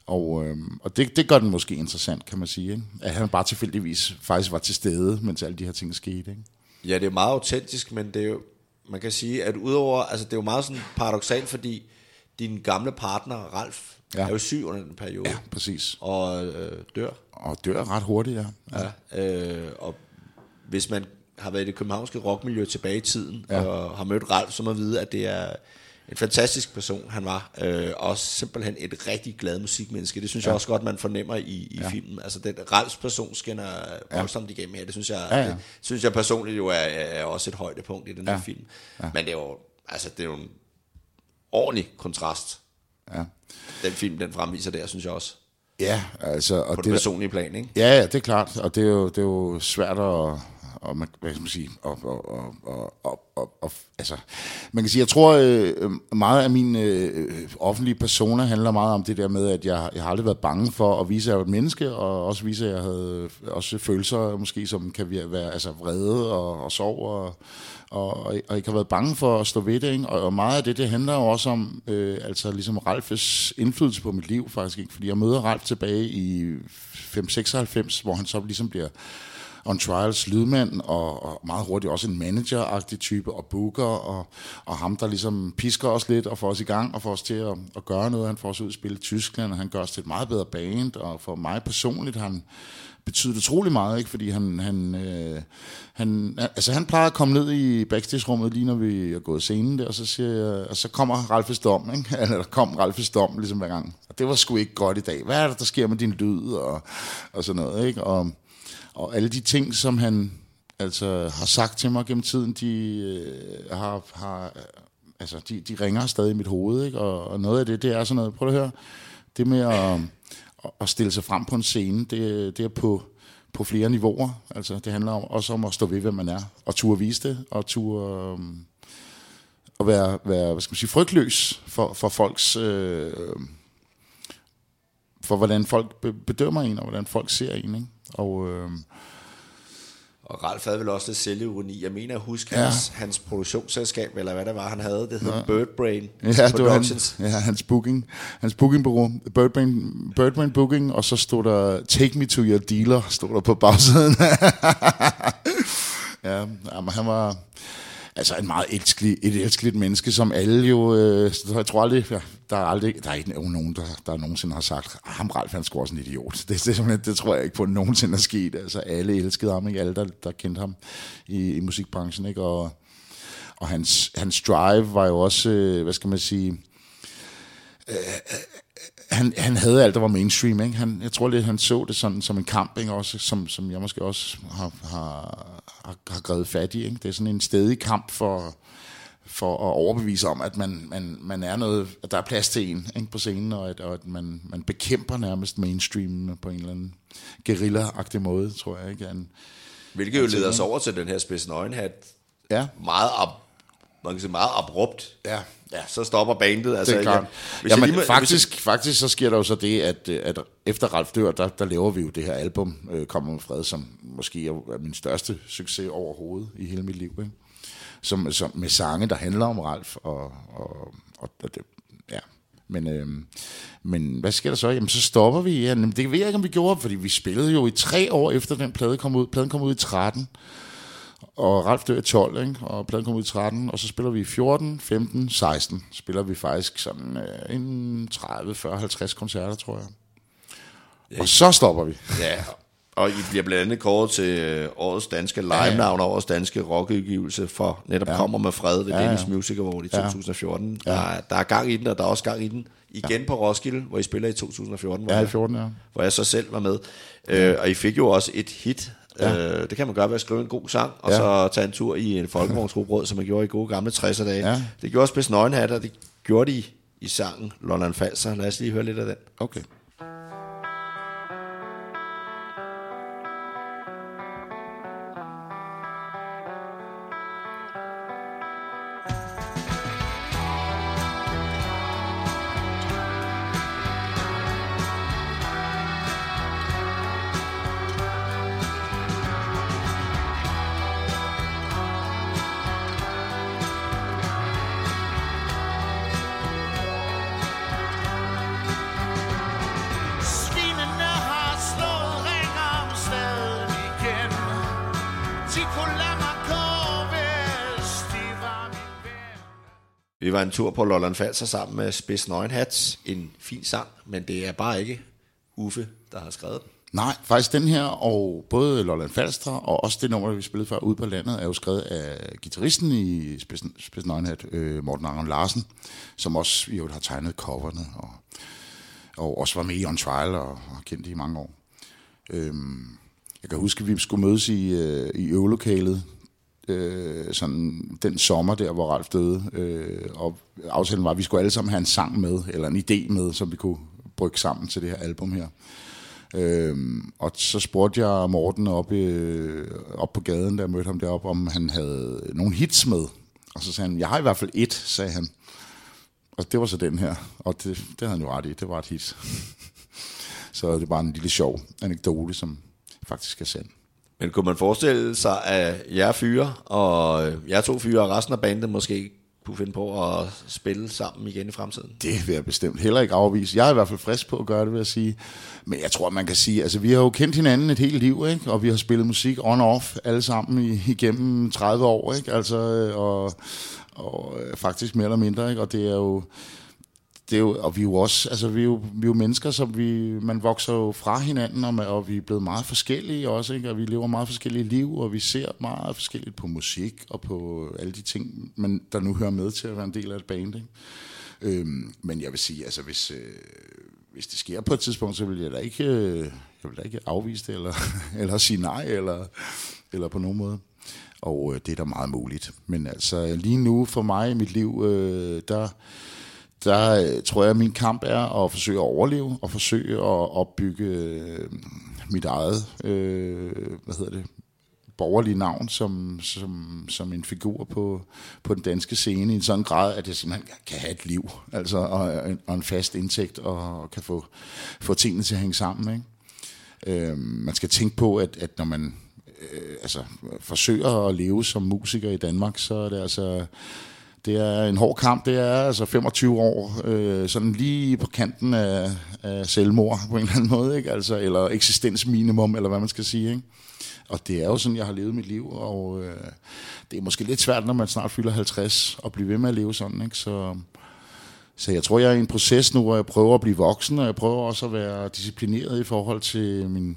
B: Og, øh, og det, det gør den måske interessant, kan man sige. Ikke? At han bare tilfældigvis faktisk var til stede, mens alle de her ting skete. Ikke?
A: Ja, det er meget autentisk, men det er jo, man kan sige, at udover, altså det er jo meget sådan paradoxalt, fordi din gamle partner, Ralf,
B: Ja.
A: er jo syg under den periode,
B: Ja, præcis.
A: og øh, dør.
B: Og dør ret hurtigt, ja. ja.
A: Ja. Øh, og hvis man har været i det københavnske rockmiljø tilbage i tiden,
B: ja.
A: og har mødt Ralf, så må man vide, at det er en fantastisk person, han var. Øh, og simpelthen et rigtig glad musikmenneske. Det synes ja. jeg også godt, man fornemmer i, i ja. filmen. Altså, den Ralfs person skinner voldsomt igennem her. Det synes jeg,
B: Ja, ja.
A: Det, synes jeg personligt jo er, er også et højdepunkt i den her
B: Ja.
A: film. Ja. Men det er jo, altså, det er jo en ordentlig kontrast.
B: Ja,
A: Den film, den fremviser der, synes jeg også.
B: ja altså... Og
A: På det,
B: det,
A: personlige plan, ikke?
B: Ja, ja, det er klart, og det er jo, det er jo svært at, og man, hvad skal man sige, og, og, og, og, og, og, og, altså, man kan sige, jeg tror øh, meget af min øh, offentlige persona handler meget om det der med, at jeg, jeg har aldrig været bange for at vise, at jeg var et menneske, og også vise, at jeg havde også følelser, måske som kan være altså vrede og, og sorg, og, og, og, og ikke har været bange for at stå ved det, ikke? Og, og meget af det, det handler jo også om, øh, altså ligesom Ralfes indflydelse på mit liv faktisk, ikke? Fordi jeg møder Ralf tilbage i 596, hvor han så ligesom bliver on trials lydmand, og, og meget hurtigt også en manager-agtig type, og booker, og, og ham, der ligesom pisker os lidt, og får os i gang, og får os til at, at gøre noget. Han får os ud at spille i Tyskland, og han gør os til et meget bedre band, og for mig personligt han betydet utrolig meget, ikke? fordi han, han, øh, han, altså han plejer at komme ned i backstage-rummet, lige når vi er gået scenen der, og så, siger jeg, og så kommer Ralfes dom, ikke? eller der kom Ralfes dom ligesom hver gang. Og det var sgu ikke godt i dag. Hvad er det, der sker med din lyd, og, og sådan noget, ikke? Og, og alle de ting, som han altså har sagt til mig gennem tiden, de øh, har, har øh, altså de, de ringer stadig i mit hoved, ikke? Og, og noget af det, det er sådan noget, prøv at høre, det med at, at stille sig frem på en scene, det, det er på, på flere niveauer. Altså, det handler om, også om at stå ved, hvem man er, og turde vise det, og turde øh, at være, være, hvad skal man sige, frygtløs for, for folks... Øh, for hvordan folk bedømmer en, og hvordan folk ser en. Ikke? Og, øh,
A: Og Ralf havde vel også lidt selvironi. Jeg mener at huske
B: Ja.
A: hans, hans produktionsselskab, eller hvad det var, han havde. Det hed Birdbrain
B: ja, det var
A: Productions.
B: hans, ja, hans booking, hans bookingbureau, Birdbrain, Birdbrain Booking, og så stod der, take me to your dealer, stod der på bagsiden. ja, jamen, han var altså en meget elskelig, et elskeligt menneske, som alle jo, øh, jeg tror aldrig, ja, der er aldrig, der er ikke nogen, der, der nogensinde har sagt, ah, ham Ralf, han skulle også en idiot. Det, det, er det tror jeg ikke på, at nogensinde er sket. Altså alle elskede ham, ikke? Alle, der, der kendte ham i, i musikbranchen, ikke? Og, og hans, hans drive var jo også, øh, hvad skal man sige, øh, øh, han, han havde alt, der var mainstream. Ikke? Han, jeg tror lidt, han så det sådan, som en kamp, ikke? Også, som, som jeg måske også har, har, har, har grevet fat i. Ikke? Det er sådan en stedig kamp for, for at overbevise om, at man, man, man er noget, at der er plads til en ikke? på scenen, og at, og at man, man bekæmper nærmest mainstream på en eller anden guerilla-agtig måde, tror jeg. Ikke? Han,
A: Hvilket jo leder os over til den her spids nøgenhat.
B: ja,
A: Meget, ab, man kan sige meget abrupt.
B: ja, ja.
A: Så stopper bandet. Altså,
B: det er klart.
A: Hvis
B: Jamen,
A: lige må-
B: faktisk, faktisk så sker der jo så det, at, øh, at efter Ralf dør, der, der laver vi jo det her album, øh, Kommer med fred, som måske er min største succes overhovedet i hele mit liv. Ikke? Som, som, med sange, der handler om Ralf. Og, og, og, og det, ja. Men, øh, men hvad sker der så? Jamen, så stopper vi. Ja, det ved jeg ikke, om vi gjorde, fordi vi spillede jo i tre år efter den plade kom ud. Pladen kom ud i 13. Og Ralf dør i 12, ikke? og pladen kom ud i 13, og så spiller vi i 14, 15, 16. Spiller vi faktisk sådan øh, en 30, 40, 50 koncerter, tror jeg. Og så stopper vi.
A: Ja, og I bliver blandt andet kåret til øh, årets danske live-navn og årets danske rockudgivelse for netop ja. Kommer med fred ved
B: Ja,
A: ja,
B: ja.
A: Danish Music Award i 2014. Ja. Der, er- der er gang i den, og der er også gang i den igen ja. på Roskilde, hvor I spiller i 2014, hvor,
B: Ja, i
A: jeg,
B: 14, ja.
A: hvor jeg så selv var med. Øh, og I fik jo også et hit. Ja. Øh, det kan man gøre ved at skrive en god sang, og
B: Ja.
A: så tage en tur i en folkevognsgrubrød, som man gjorde i gode gamle 60'er dage.
B: Ja.
A: Det gjorde Spids Nøgenhat, og det gjorde de i, i sangen Lolland Falser. Lad os lige høre lidt af den.
B: Okay.
D: Mig
A: en tur på Lolland Falser sammen med Spids Nøgenhats. En fin sang, men det er bare ikke Uffe, der har skrevet den.
B: Nej, faktisk den her, og både Lolland Falster og også det nummer, vi spillede før ude på landet, er jo skrevet af gitarristen i Spids Nøgenhat, øh, Morten Aron Larsen, som også jo, har tegnet coverne, og, og også var med i On Trial, og, og har kendt det i mange år. Øhm, jeg kan huske, at vi skulle mødes i, øh, i øvelokalet, øh, sådan den sommer der, hvor Ralf døde, øh, og aftalen var, at vi skulle alle sammen have en sang med, eller en idé med, som vi kunne brygge sammen til det her album her. Øh, og så spurgte jeg Morten op, øh, op på gaden, der mødte ham deroppe, om han havde nogle hits med. Og så sagde han, jeg har i hvert fald et, sagde han. Og det var så den her. Og det, det havde han jo ret i, det var et hit. så det var en lille sjov anekdote, som faktisk er sand.
A: Men kunne man forestille sig, at jeg fyre og jeg to fyre og resten af bandet måske kunne finde på at spille sammen igen i fremtiden?
B: Det vil jeg bestemt heller ikke afvise. Jeg er i hvert fald frisk på at gøre det, vil jeg sige. Men jeg tror, man kan sige, altså vi har jo kendt hinanden et helt liv, ikke? og vi har spillet musik on-off alle sammen i, igennem 30 år, ikke? Altså, øh, og, og øh, faktisk mere eller mindre, ikke? og det er jo, det er jo, og vi er jo også, altså vi er jo, vi er jo mennesker, som vi, man vokser jo fra hinanden, og, og vi er blevet meget forskellige også, ikke? og vi lever meget forskellige liv, og vi ser meget forskelligt på musik, og på alle de ting, man, der nu hører med til at være en del af et band. Ikke? Øhm, men jeg vil sige, altså hvis, øh, hvis det sker på et tidspunkt, så vil jeg da ikke, øh, jeg vil da ikke afvise det, eller, eller sige nej, eller, eller på nogen måde. Og øh, det er da meget muligt. Men altså lige nu for mig i mit liv, øh, der, der øh, tror jeg, at min kamp er at forsøge at overleve, og forsøge at opbygge øh, mit eget, øh, hvad hedder det, borgerlige navn som, som, som en figur på, på den danske scene i en sådan grad, at jeg simpelthen kan have et liv, altså, og, øh, en- og en fast indtægt, og kan få, få tingene til at hænge sammen. Ikke? Øh, man skal tænke på, at, at når man øh, altså, forsøger at leve som musiker i Danmark, så er det altså det er en hård kamp. Det er altså 25 år, øh, sådan lige på kanten af, af selvmord på en eller anden måde, ikke? Altså, eller eksistensminimum, eller hvad man skal sige. Ikke? Og det er jo sådan, jeg har levet mit liv, og øh, det er måske lidt svært, når man snart fylder 50, at blive ved med at leve sådan. Ikke? Så, så jeg tror, jeg er i en proces nu, hvor jeg prøver at blive voksen, og jeg prøver også at være disciplineret i forhold til min,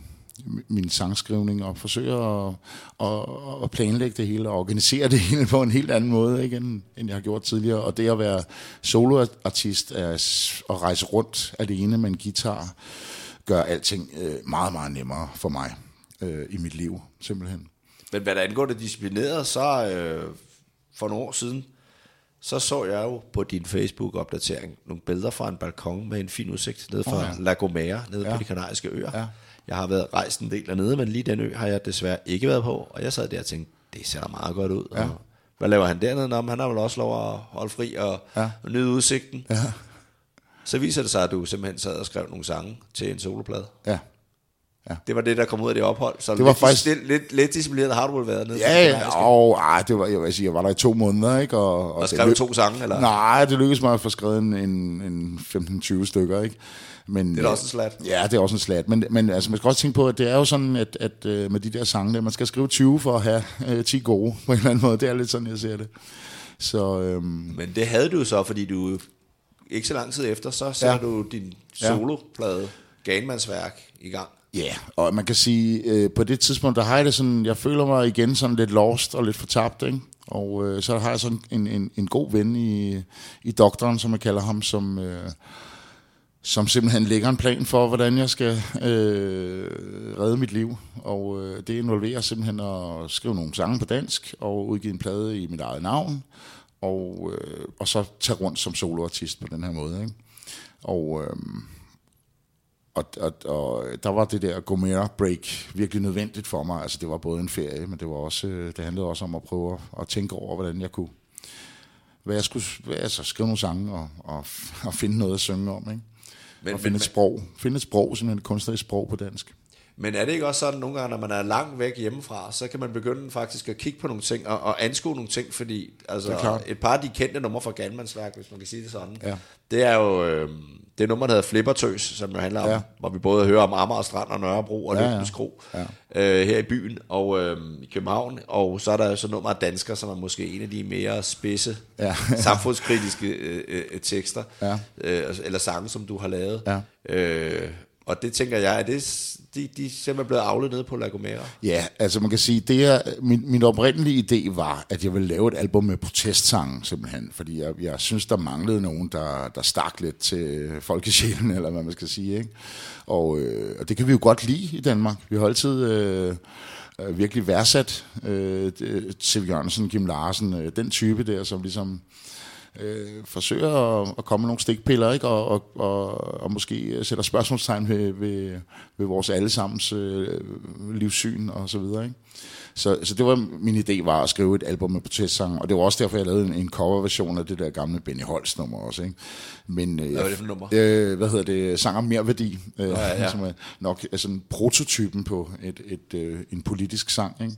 B: min sangskrivning, og forsøger at, at, at planlægge det hele, og organisere det hele på en helt anden måde, ikke, end, end jeg har gjort tidligere. Og det at være soloartist, at rejse rundt alene med en guitar, gør alting øh, meget, meget nemmere for mig øh, i mit liv, simpelthen.
A: Men hvad der angår det disciplineret, så øh, for nogle år siden, så så jeg jo på din Facebook-opdatering nogle billeder fra en balkon med en fin udsigt nede fra oh,
B: ja.
A: La Gomera, nede. Ja. på de kanariske øer.
B: Ja.
A: Jeg har været rejst en del dernede, men lige den ø har jeg desværre ikke været på. Og jeg sad der og tænkte, det ser da meget godt ud.
B: Ja.
A: Og hvad laver han dernede? Nå, han har vel også lov at holde fri og,
B: ja.
A: og nyde udsigten.
B: Ja.
A: Så viser det sig, at du simpelthen sad og skrev nogle sange til en soloplade.
B: Ja.
A: Det var det, der kom ud af det ophold. Så
B: Det var
A: lidt,
B: faktisk-
A: lidt, lidt, lidt disciplineret har du vel været nede
B: Ja, ja, og, ej, det var, jeg, vil sige, jeg var der i to måneder, ikke? Og, og,
A: Og skrev
B: løb-
A: to sange, eller?
B: Nej, det lykkedes mig at få skrevet en, en, en 15-20 stykker, ikke? Men,
A: Det er også en slat.
B: Ja, det er også en slat. Men, men altså, man skal også tænke på, at det er jo sådan, at, at øh, med de der sange, der, man skal skrive 20 for at have øh, 10 gode, på en eller anden måde. Det er lidt sådan, jeg ser det. Så øhm,
A: Men det havde du så, fordi du ikke så lang tid efter, så ser
B: Ja.
A: ja. du din soloplade. Ganemandsværk i gang.
B: Ja, yeah. og man kan sige, øh, på det tidspunkt, der har jeg det sådan, jeg føler mig igen sådan lidt lost og lidt fortabt, ikke? Og øh, så har jeg sådan en, en, en god ven i, i doktoren, som jeg kalder ham, som, øh, som simpelthen lægger en plan for, hvordan jeg skal øh, redde mit liv. Og øh, det involverer simpelthen at skrive nogle sange på dansk, og udgive en plade i mit eget navn, og, øh, og så tage rundt som soloartist på den her måde, ikke? Og... Øh, og, og, og der var det der Gomera break virkelig nødvendigt for mig. Altså det var både en ferie, men det var også øh, det handlede også om at prøve at, at tænke over, hvordan jeg kunne hvad jeg skulle hvad, altså, skrive nogle sange og, og, og finde noget at synge om, ikke?
A: Men,
B: og finde
A: men,
B: et sprog. Finde et sprog, simpelthen et kunstnerisk sprog på dansk.
A: Men er det ikke også sådan, nogle gange, når man er langt væk hjemmefra, så kan man begynde faktisk at kigge på nogle ting og, og anskue nogle ting, fordi altså, et par af de kendte numre fra Galmandsværk, hvis man kan sige det sådan,
B: Ja.
A: det er jo øh, det nummer, der hedder Flippertøs, som jo handler om,
B: Ja.
A: hvor vi både hører om Amager Strand og Nørrebro og
B: Ja, ja.
A: Lygtens Kro
B: Ja.
A: øh, her i byen og øh, i København, og så er der jo så nummer af dansker, som er måske en af de mere spidse
B: Ja.
A: samfundskritiske øh, øh, tekster,
B: Ja.
A: øh, eller sange, som du har lavet.
B: Ja.
A: Øh, og det tænker jeg, at det, de, de er simpelthen blevet avlet nede på La Gomera.
B: Ja, altså man kan sige, det er, min, min oprindelige idé var, at jeg ville lave et album med protestsange, simpelthen. Fordi jeg, jeg synes, der manglede nogen, der, der stak lidt til folkesjælen, eller hvad man skal sige. Ikke? Og, øh, og det kan vi jo godt lide i Danmark. Vi har altid øh, øh, virkelig værdsat øh, Siv Jørgensen, Kim Larsen, øh, den type der, som ligesom øh, forsøger at, at komme med nogle stikpiller, ikke? Og, og, og, og måske sætter spørgsmålstegn ved, ved, ved vores allesammens øh, livssyn og så videre. Ikke? Så, så det var min idé var at skrive et album med protestsange, og det var også derfor, jeg lavede en, en coverversion af det der gamle Benny Holst nummer også. Ikke? Men, øh,
A: Hvad var det for nummer?
B: Øh, hvad hedder det? Sang om merværdi, øh,
A: ja, ja.
B: som er nok sådan prototypen på et, et, øh, en politisk sang. Ikke?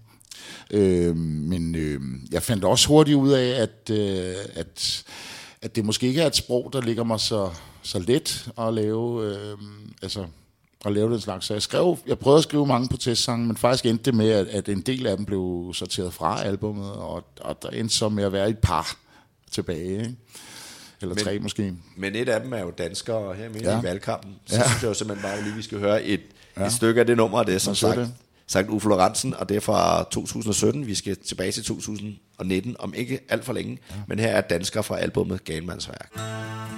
B: Øh, men øh, jeg fandt også hurtigt ud af, at, øh, at, at det måske ikke er et sprog, der ligger mig så, så let at lave, øh, altså, at lave den slags. Så jeg, skrev, jeg prøvede at skrive mange protestsange, men faktisk endte det med, at, at en del af dem blev sorteret fra albummet, og, og der endte så med at være et par tilbage. Ikke? Eller
A: Men-
B: tre måske.
A: Men et af dem er jo danskere, og her midt
B: Ja.
A: i valgkampen, så
B: Ja.
A: synes jeg jo simpelthen bare lige, vi skal høre et, ja. et stykke af det nummer, det er som sagt,
B: det.
A: Sagt Uffe Lorentzen, og det er fra 2017. Vi skal tilbage til 2019, om ikke alt for længe. Ja. Men her er danskere fra albumet Galmandsværk.
E: kalder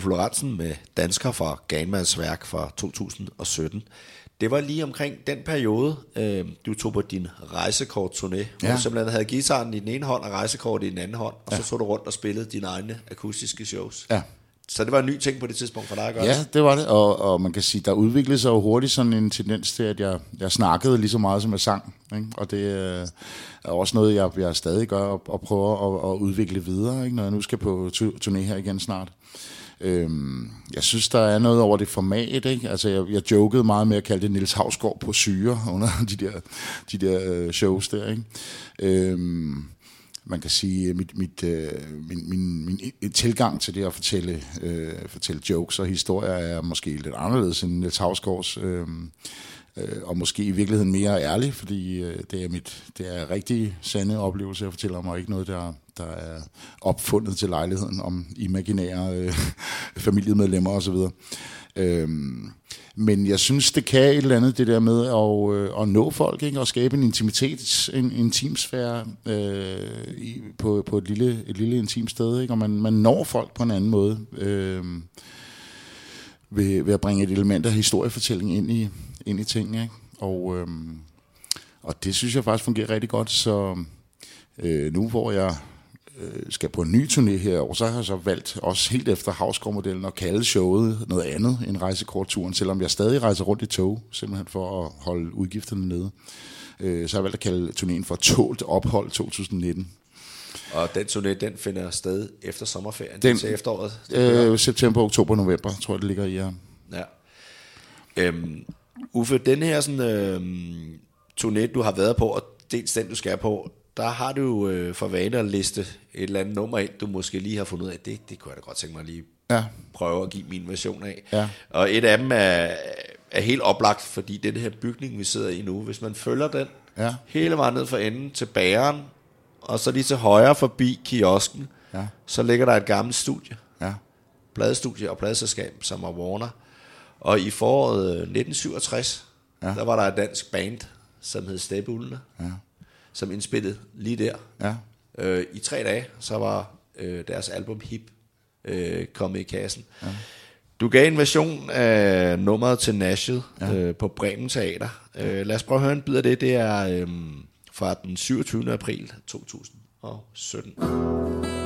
A: hørte Uffe Lorentzen med Dansker fra Galmandsværk fra 2017. Det var lige omkring den periode, øh, du tog på din rejsekort-turné, hvor
B: Ja.
A: du simpelthen havde gitaren i den ene hånd og rejsekortet i den anden hånd, og så tog du rundt og spillede dine egne akustiske shows.
B: Ja.
A: Så det var en ny ting på det tidspunkt for dig at gøre.
B: Ja, det var det, og, og man kan sige, der udviklede sig jo hurtigt sådan en tendens til, at jeg, jeg snakkede lige så meget, som jeg sang. Ikke? Og det øh, er også noget, jeg, jeg stadig gør, og, og prøver at, at udvikle videre, ikke? når jeg nu skal på tu- turné her igen snart. Øhm, jeg synes, der er noget over det format. Ikke? Altså, jeg, jeg jokede meget med at kalde det Nils Havsgaard på syre under de der, de der øh, shows der. Ikke? Øhm, man kan sige, øh, mit, mit, øh, min, min, min tilgang til det at fortælle, øh, fortælle jokes og historier er måske lidt anderledes end Niels Havsgaards, øh, øh, og måske i virkeligheden mere ærlig, fordi øh, det er mit det er rigtig sande oplevelse, jeg fortæller mig, ikke noget, der, der er opfundet til lejligheden om imaginære øh, familiemedlemmer osv. Øhm, men jeg synes, det kan et eller andet, det der med at, øh, at nå folk, ikke? og skabe en intimitet, en intimsfære øh, i, på, på et lille, et lille intimt sted, ikke? og man, man når folk på en anden måde øh, ved, ved at bringe et element af historiefortælling ind i, ind i tingene. Ikke? Og, øh, og det synes jeg faktisk fungerer rigtig godt, så øh, nu hvor jeg øh, skal på en ny turné her, og så har jeg så valgt, også helt efter Havsgaard-modellen, at kalde showet noget andet end rejsekortturen, selvom jeg stadig rejser rundt i tog, simpelthen for at holde udgifterne nede. Øh, så har jeg valgt at kalde turnéen for Tålt Ophold 2019.
A: Og den turné, den finder sted efter sommerferien, den, til efteråret.
B: Øh, september, oktober, november, tror jeg, det ligger i her.
A: Ja. Øhm, Uffe, den her sådan, øhm, turné, du har været på, og dels den, du skal på, der har du øh, for vane at liste et eller andet nummer ind, du måske lige har fundet ud af, det, det kunne jeg da godt tænke mig lige
B: Ja.
A: prøve at give min version af.
B: Ja.
A: Og et af dem er, er helt oplagt, fordi den her bygning, vi sidder i nu, hvis man følger den
B: Ja.
A: hele vejen ned fra enden til bageren, og så lige til højre forbi kiosken,
B: Ja.
A: så ligger der et gammelt studie
B: Ja.
A: pladestudie og pladeselskab, som var Warner. Og i foråret øh, 1967, ja.
B: Ja.
A: der var der et dansk band, som hed Steppeulene,
B: Ja.
A: som indspillede lige der.
B: Ja.
A: Øh, I tre dage, så var øh, deres album Hip øh, kommet i kassen. Ja. Du gav en version af nummeret til Nashville ja. øh, på Bremen Teater. Øh, lad os prøve at høre en bid af det. Det er øh, fra den 27. april 2017.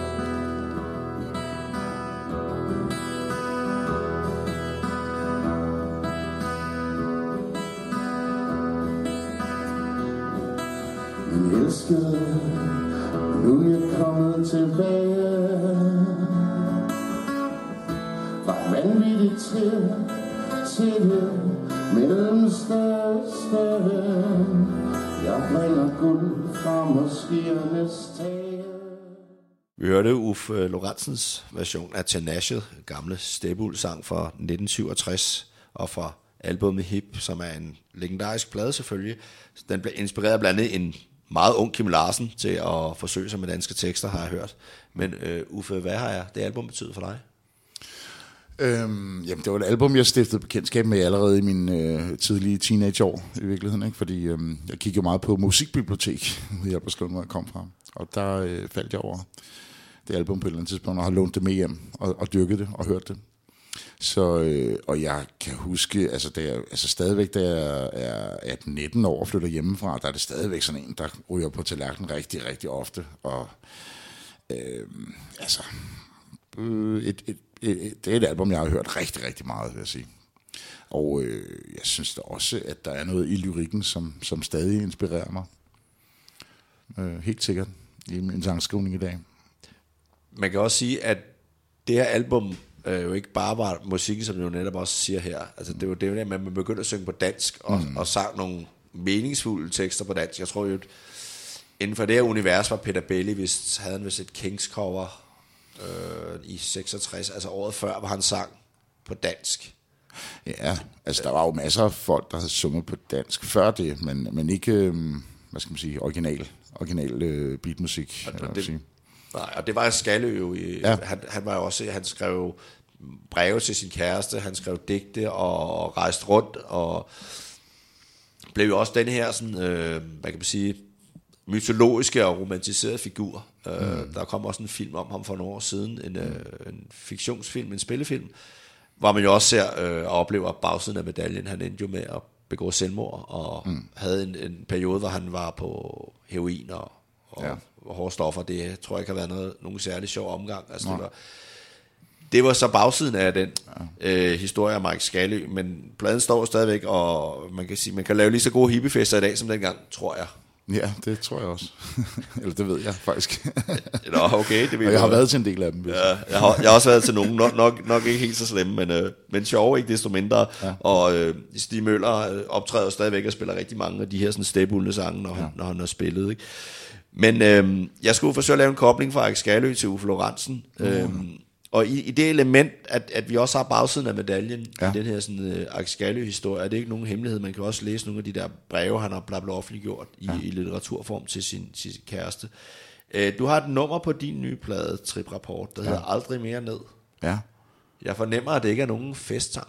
E: elskede, nu er jeg kommet tilbage. Var vanvittigt til, til mellem største Jeg bringer guld fra moskiernes tage
A: Vi hørte Uffe Lorentzens version af Tenacious, gamle Stebul-sang fra 1967, og fra albumet Hip, som er en legendarisk plade selvfølgelig. Den blev inspireret blandt andet en meget ung Kim Larsen til at forsøge sig med danske tekster, har jeg hørt. Men øh, Uffe, hvad har jeg det album betydet for dig?
B: Øhm, jamen, det var et album, jeg stiftede bekendtskab med allerede i mine øh, tidlige teenageår, i virkeligheden. Ikke? Fordi øhm, jeg kiggede meget på musikbibliotek, ude i Albertslund, hvor jeg kom fra. Og der øh, faldt jeg over det album på et eller andet tidspunkt, og har lånt det med hjem, og, og dyrket det, og hørt det. Så, øh, og jeg kan huske, altså, da jeg, altså stadigvæk, da jeg er 18-19 år og flytter hjemmefra, der er det stadigvæk sådan en, der ryger på tallerkenen rigtig, rigtig ofte. Og øh, altså, øh, et, et, et, et, det er et album, jeg har hørt rigtig, rigtig meget, vil jeg sige. Og øh, jeg synes da også, at der er noget i lyrikken, som, som stadig inspirerer mig. Øh, helt sikkert i min sangskrivning i dag.
A: Man kan også sige, at det her album øh, jo ikke bare var musikken, som du netop også siger her. Altså, det var det, at man begyndte at synge på dansk, og, mm. og sang nogle meningsfulde tekster på dansk. Jeg tror jo, at inden for det her univers var Peter Bailey, hvis havde han vist et Kings cover øh, i 66, altså året før, hvor han sang på dansk.
B: Ja, altså der var jo masser af folk, der havde sunget på dansk før det, men, men ikke, øhm, hvad skal man sige, original, original øh, beatmusik.
A: Og det-
B: sige.
A: Nej, og det var Skalle jo. I, ja. Han, han var jo også, han skrev breve til sin kæreste, han skrev digte og rejste rundt, og blev jo også den her, sådan, øh, hvad kan man sige, mytologiske og romantiserede figur. Mm. Øh, der kom også en film om ham for nogle år siden, en, øh, en fiktionsfilm, en spillefilm, hvor man jo også ser øh, og oplever bagsiden af medaljen. Han endte jo med at begå selvmord, og mm. havde en, en periode, hvor han var på heroin og, og ja. Hårde stoffer. Det tror jeg ikke har været noget, nogen særlig sjov omgang. Altså, det, var, det var så bagsiden af den ja. øh, historie af Mike Skalø, men pladen står stadigvæk, og man kan sige, man kan lave lige så gode hippiefester i dag som dengang, tror jeg.
B: Ja, det tror jeg også. eller det ved jeg faktisk.
A: Nå, okay, det
B: og jeg har været til en del af dem. Ja.
A: Ja, jeg, har, jeg har også været til nogen, nok, nok, nok ikke helt så slemme, men, øh, men sjove ikke desto mindre. Ja. Og øh, Stig Møller øh, optræder stadigvæk og spiller rigtig mange af de her sådan stepulende sange, når, ja. han, når han har spillet. Ikke? Men øh, jeg skulle forsøge at lave en kobling fra Alex Skalø til Uffe Lorentzen. Mm. Øh, og i, i det element, at, at vi også har bagsiden af medaljen ja. I den her sådan, øh, Alex Skalø-historie, er det ikke nogen hemmelighed. Man kan også læse nogle af de der breve, han har bla, bla, offentliggjort i, ja. i litteraturform til sin, sin kæreste. Øh, du har et nummer på din nye plade, Trip Rapport, der ja. hedder Aldrig mere ned.
B: ja.
A: Jeg fornemmer, at det ikke er nogen festsang.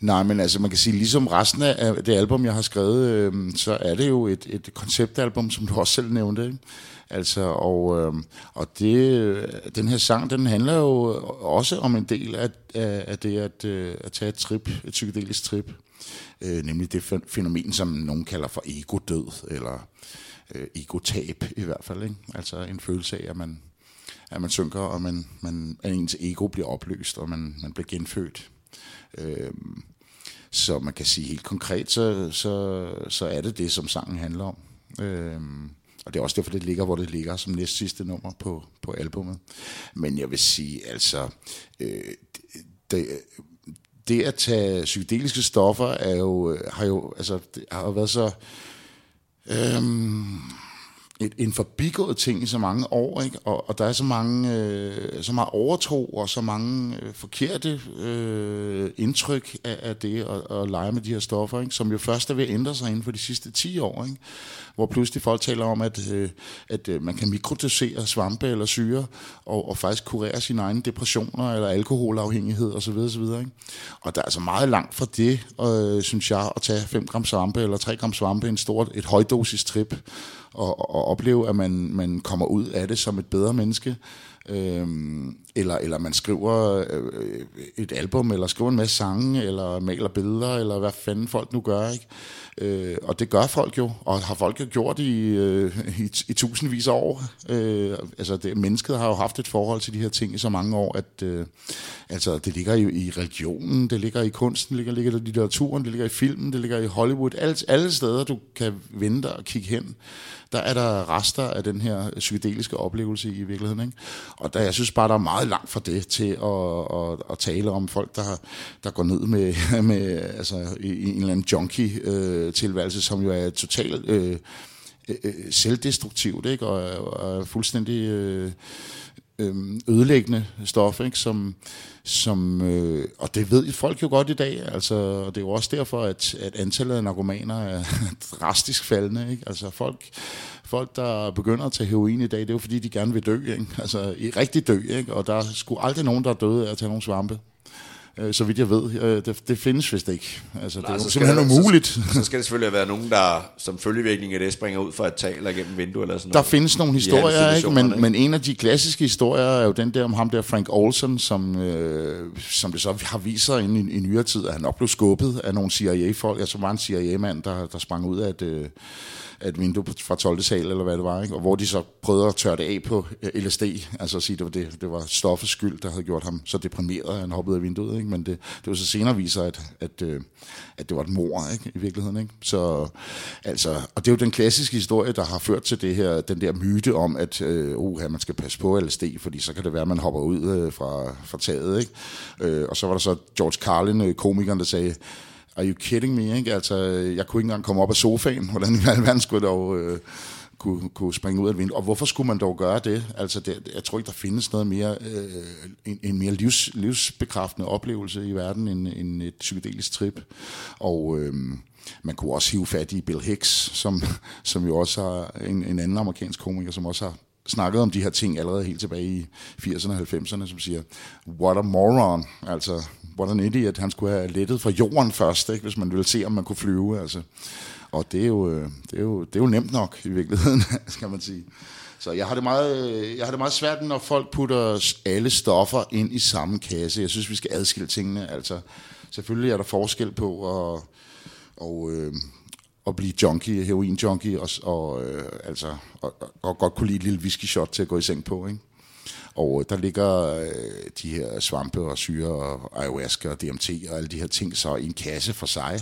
B: Nej, men altså man kan sige, ligesom resten af det album, jeg har skrevet, øh, så er det jo et, et konceptalbum, som du også selv nævnte. Ikke? Altså, og, øh, og det, øh, den her sang, den handler jo også om en del af, af, af det at, øh, at tage et trip, et psykedelisk trip. Øh, nemlig det fænomen, som nogen kalder for ego-død, eller øh, ego-tab i hvert fald. Ikke? Altså en følelse af, at man, at man synker, og man, man, at ens ego bliver opløst, og man, man bliver genfødt. Øh, så man kan sige helt konkret, så, så, så er det det, som sangen handler om. Øh, og det er også derfor, det ligger, hvor det ligger som næst sidste nummer på, på albummet. Men jeg vil sige, altså, øh, det, det at tage psykedeliske stoffer er jo, øh, har jo, altså, det har jo været så, Øh, et, en forbigået ting i så mange år, ikke? Og, og der er så mange, øh, så meget overtro og så mange øh, forkerte øh, indtryk af, af det at, at lege med de her stoffer, ikke? som jo først er ved at ændre sig inden for de sidste 10 år, ikke? hvor pludselig folk taler om, at, øh, at øh, man kan mikrodosere svampe eller syre og, og faktisk kurere sine egne depressioner eller alkoholafhængighed osv. osv. Ikke? Og der er altså meget langt fra det, øh, synes jeg, at tage 5 gram svampe eller 3 gram svampe, en stor, et højdosis trip, og, og opleve, at man, man kommer ud af det som et bedre menneske. Øhm, eller, eller man skriver øh, et album, eller skriver en masse sange, eller maler billeder, eller hvad fanden folk nu gør, ikke? Øh, og det gør folk jo, og har folk jo gjort i, øh, i, i tusindvis af år. Øh, altså det, mennesket har jo haft et forhold til de her ting i så mange år, at øh, altså, det ligger i, i religionen, det ligger i kunsten, det ligger, ligger i litteraturen, det ligger i filmen, det ligger i Hollywood. Alle, alle steder, du kan vente og kigge hen, der er der rester af den her psykedeliske oplevelse i virkeligheden. Ikke? Og der, jeg synes bare, der er meget langt fra det til at, at, at tale om folk, der, der går ned med, med altså, i, i en eller anden junkie øh, tilværelse, som jo er totalt øh, øh, øh, selvdestruktivt ikke? Og, og er fuldstændig... Øh, øh, ødelæggende stof, ikke? Som, som, øh, og det ved folk jo godt i dag, altså, og det er jo også derfor, at, at antallet af narkomaner er drastisk faldende. Ikke? Altså folk, folk, der begynder at tage heroin i dag, det er jo fordi, de gerne vil dø, ikke? altså i rigtig dø, ikke? og der skulle aldrig nogen, der er døde af at tage nogle svampe. Øh, så vidt jeg ved. Øh, det, det findes vist ikke. Altså, det er jo simpelthen
A: der-
B: umuligt.
A: Så, så skal det selvfølgelig være nogen, der som følgevirkning af det springer ud fra et tag eller gennem vindue eller sådan
B: Der
A: noget.
B: findes nogle historier, ikke? Men, men en af de klassiske historier er jo den der om ham der Frank Olsen, som, øh, som det så har vist sig i, i nyere tid, at han nok blev skubbet af nogle CIA-folk. Altså var en CIA-mand, der, der sprang ud af et, øh, af et vindue på- fra 12. sal, eller hvad det var, ikke? og hvor de så prøvede at tørre det af på øh, LSD, altså at sige, det var, det, det var stoffets skyld, der havde gjort ham så deprimeret, at han hoppede af vinduet. Ikke? Men det, det var så senere viser, at, at, øh, at det var et mor ikke? i virkeligheden. Ikke? Så, altså, og det er jo den klassiske historie, der har ført til det her, den der myte om, at øh, uh, man skal passe på LSD, fordi så kan det være, at man hopper ud øh, fra, fra taget. Ikke? Øh, og så var der så George Carlin, øh, komikeren, der sagde, Are you kidding me? Ikke? Altså, jeg kunne ikke engang komme op af sofaen. Hvordan i alverden skulle jeg dog øh, kunne, kunne springe ud af vinduet? Og hvorfor skulle man dog gøre det? Altså, det, jeg tror ikke, der findes noget mere, øh, en, en mere livs, livsbekræftende oplevelse i verden end, end et psykedelisk trip. Og øh, man kunne også hive fat i Bill Hicks, som, som jo også har en, en anden amerikansk komiker, som også har snakket om de her ting allerede helt tilbage i 80'erne og 90'erne, som siger, what a moron, altså, what an idiot, han skulle have lettet fra jorden først, ikke, hvis man ville se, om man kunne flyve, altså. Og det er jo, øh, det er jo, det er jo nemt nok i virkeligheden, skal man sige. Så jeg har, det meget, jeg har det meget svært, når folk putter alle stoffer ind i samme kasse. Jeg synes, vi skal adskille tingene. Altså, selvfølgelig er der forskel på at, og, øh, at blive junkie, heroin-junkie, og, og, øh, altså, og, og godt kunne lide et lille whisky shot til at gå i seng på. Ikke? Og øh, der ligger øh, de her svampe og syre og ayahuasca og DMT og alle de her ting så i en kasse for sig,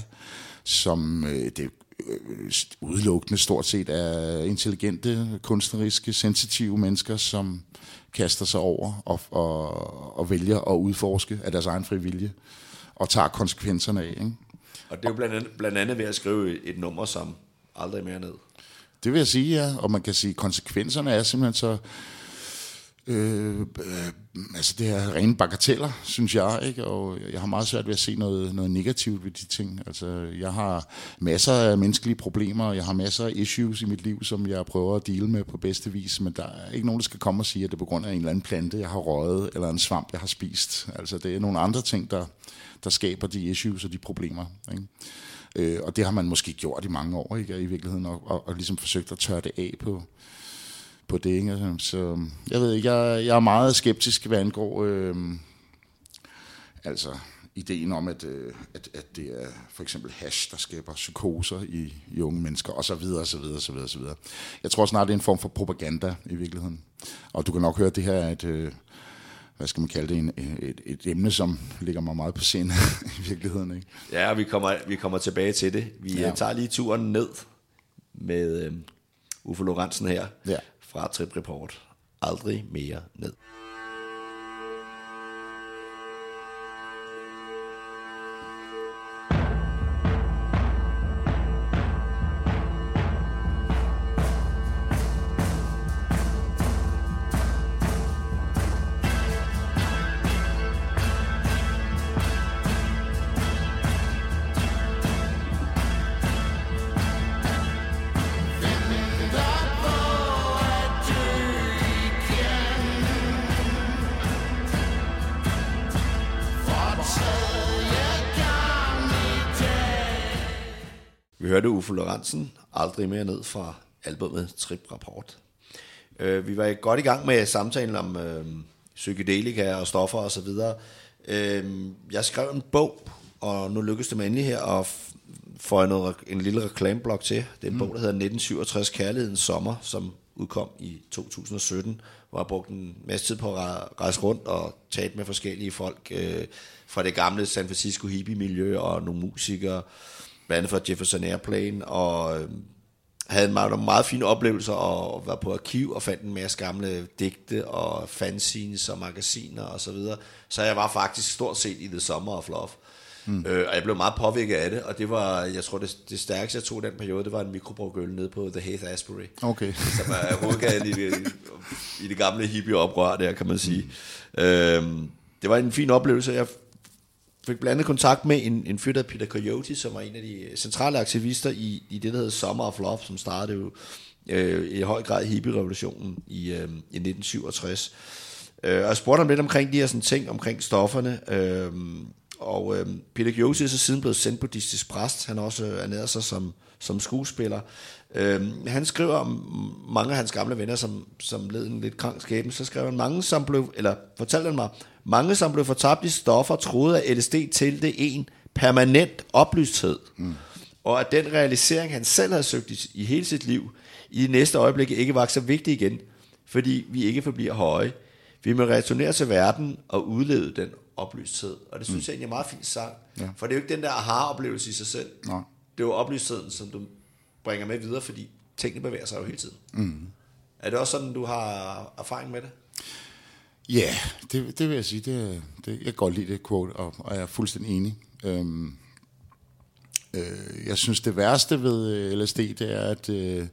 B: som øh, det øh, udelukkende stort set er intelligente, kunstneriske, sensitive mennesker, som kaster sig over og, og, og vælger at udforske af deres egen frivillige og tager konsekvenserne af. Ikke?
A: Og det er jo blandt andet, blandt andet ved at skrive et nummer som aldrig mere ned.
B: Det vil jeg sige, ja. Og man kan sige, at konsekvenserne er simpelthen så... Øh, øh, altså det er rene bagateller, synes jeg, ikke? og jeg har meget svært ved at se noget, noget negativt ved de ting. Altså, jeg har masser af menneskelige problemer, og jeg har masser af issues i mit liv, som jeg prøver at dele med på bedste vis, men der er ikke nogen, der skal komme og sige, at det er på grund af en eller anden plante, jeg har røget, eller en svamp, jeg har spist. Altså, det er nogle andre ting, der, der skaber de issues og de problemer. Ikke? Øh, og det har man måske gjort i mange år, ikke? i virkeligheden, og, og, og ligesom forsøgt at tørre det af på, på det. Ikke? Altså, Så jeg ved ikke, jeg, jeg er meget skeptisk, hvad angår øh, altså ideen om, at, øh, at, at det er for eksempel hash, der skaber psykoser i, i unge mennesker, og så videre, og så videre, og så videre, og så videre. Jeg tror snart, det er en form for propaganda i virkeligheden. Og du kan nok høre, at det her er et, øh, hvad skal man kalde det, en, et, et emne, som ligger mig meget på scenen i virkeligheden. Ikke?
A: Ja, vi kommer, vi kommer tilbage til det. Vi
B: Ja.
A: ja. tager lige turen ned med øh, Uffe Lorentzen her
B: Ja
A: fra Trip Report. Aldrig mere ned. Lorentzen aldrig mere ned fra albumet Trip Rapport. Øh, vi var godt i gang med samtalen om øh, psykedelika og stoffer og så videre. Øh, jeg skrev en bog, og nu lykkedes det mig endelig her at få noget, en lille reklameblok til. Det er en mm. bog, der hedder 1967 Kærlighedens Sommer, som udkom i 2017, hvor jeg brugte en masse tid på at re- rejse rundt og tale med forskellige folk øh, fra det gamle San Francisco hippie-miljø og nogle musikere, blandt andet fra Jefferson Airplane, og øh, havde en meget, meget fine oplevelser og var på arkiv og fandt en masse gamle digte og fanzines og magasiner og så videre. Så jeg var faktisk stort set i The Summer of Love. Mm. Øh, og jeg blev meget påvirket af det, og det var, jeg tror, det, det stærkeste, jeg tog den periode, det var en mikrobrugøl nede på The Haith Asbury.
B: Okay.
A: Som er hovedgaden i det, i det gamle hippie-oprør der, kan man sige. Mm. Øhm, det var en fin oplevelse. Jeg fik blandt andet kontakt med en, en fyr, der Peter Coyote, som var en af de centrale aktivister i, i det, der hedder Summer of Love, som startede jo øh, i høj grad hippie-revolutionen i, øh, i 1967. Øh, og jeg spurgte ham lidt omkring de her sådan, ting, omkring stofferne, øh, og øh, Peter Coyote er så siden blevet sendt buddhistisk præst. Han har også øh, ernæret sig som, som skuespiller. Øh, han skriver om mange af hans gamle venner, som, som led en lidt krank skæbne. Så skrev han, mange som blev, eller fortalte han mig, mange som blev fortabt i stoffer, troede at LSD til en permanent oplysthed. Mm. Og at den realisering, han selv havde søgt i, i hele sit liv, i det næste øjeblik ikke var så vigtig igen, fordi vi ikke forbliver høje. Vi må returnere til verden og udleve den oplysthed. Og det synes mm. jeg egentlig er en meget fin sang.
B: Ja.
A: For det er jo ikke den der aha-oplevelse i sig selv.
B: Nej.
A: Det er jo oplystheden, som du bringer med videre, fordi tingene bevæger sig jo hele tiden. Mm. Er det også sådan, du har erfaring med det?
B: Ja, det, det vil jeg sige. Det, det, jeg kan godt lide det quote, og, og jeg er fuldstændig enig. Øhm, øh, jeg synes, det værste ved øh, LSD, det er, at, øh,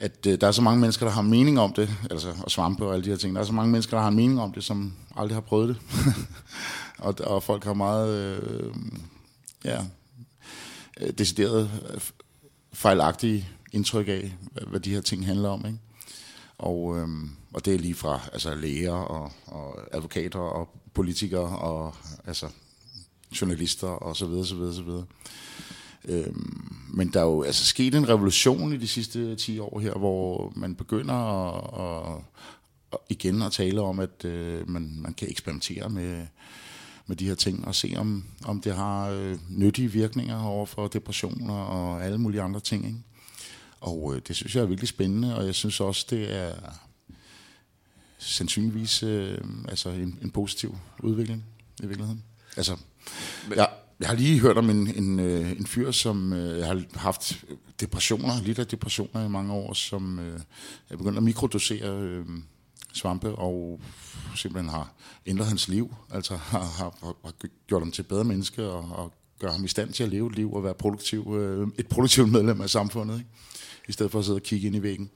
B: at øh, der er så mange mennesker, der har mening om det, altså, og svampe og alle de her ting. Der er så mange mennesker, der har mening om det, som aldrig har prøvet det. og, og folk har meget øh, ja, øh, decideret øh, fejlagtige indtryk af, hvad, hvad de her ting handler om. Ikke? Og, øh, og det er lige fra altså, læger og, og advokater og politikere og altså, journalister og så videre, så videre, så videre. Øhm, men der er jo altså sket en revolution i de sidste 10 år her, hvor man begynder at, at, at igen at tale om, at øh, man, man kan eksperimentere med, med de her ting og se, om, om det har øh, nyttige virkninger over for depressioner og alle mulige andre ting. Ikke? Og øh, det synes jeg er virkelig spændende, og jeg synes også, det er sandsynligvis øh, altså en, en positiv udvikling i virkeligheden. Altså, jeg, jeg har lige hørt om en, en, øh, en fyr, som øh, har haft depressioner, lidt af depressioner i mange år, som øh, er begyndt at mikrodosere øh, svampe, og simpelthen har ændret hans liv, altså har, har, har gjort ham til bedre menneske, og, og gør ham i stand til at leve et liv og være produktiv, øh, et produktivt medlem af samfundet, ikke? i stedet for at sidde og kigge ind i væggen.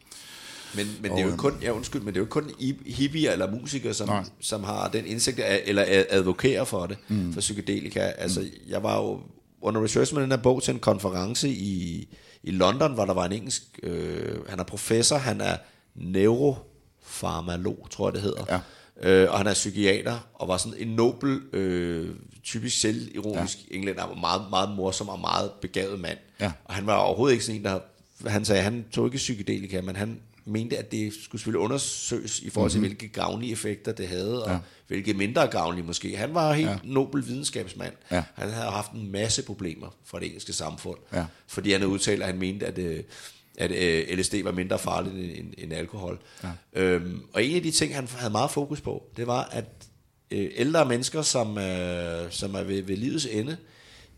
A: Men, men det er jo kun, ja, undskyld, men det er jo kun hippier eller musikere, som,
B: Nej.
A: som har den indsigt, af- eller ad- advokerer for det, mm. for psykedelika. Altså, mm. jeg var jo under research med den her bog til en konference i, i London, hvor der var en engelsk, øh, han er professor, han er neurofarmalog, tror jeg det hedder.
B: Ja.
A: Øh, og han er psykiater, og var sådan en nobel, øh, typisk selvironisk ja. englænder, og meget, meget morsom og meget begavet mand.
B: Ja.
A: Og han var overhovedet ikke sådan en, der... Han sagde, han tog ikke psykedelika, men han mente, at det skulle selvfølgelig undersøges i forhold til, mm-hmm. hvilke gavnlige effekter det havde, og ja. hvilke mindre gavnlige måske. Han var helt ja. nobel videnskabsmand.
B: Ja.
A: Han havde haft en masse problemer fra det engelske samfund,
B: Ja.
A: fordi han havde udtalt, at han mente, at, øh, at øh, LSD var mindre farligt end, end, alkohol. Ja. Øhm, og en af de ting, han havde meget fokus på, det var, at øh, ældre mennesker, som, øh, som er ved, ved livets ende,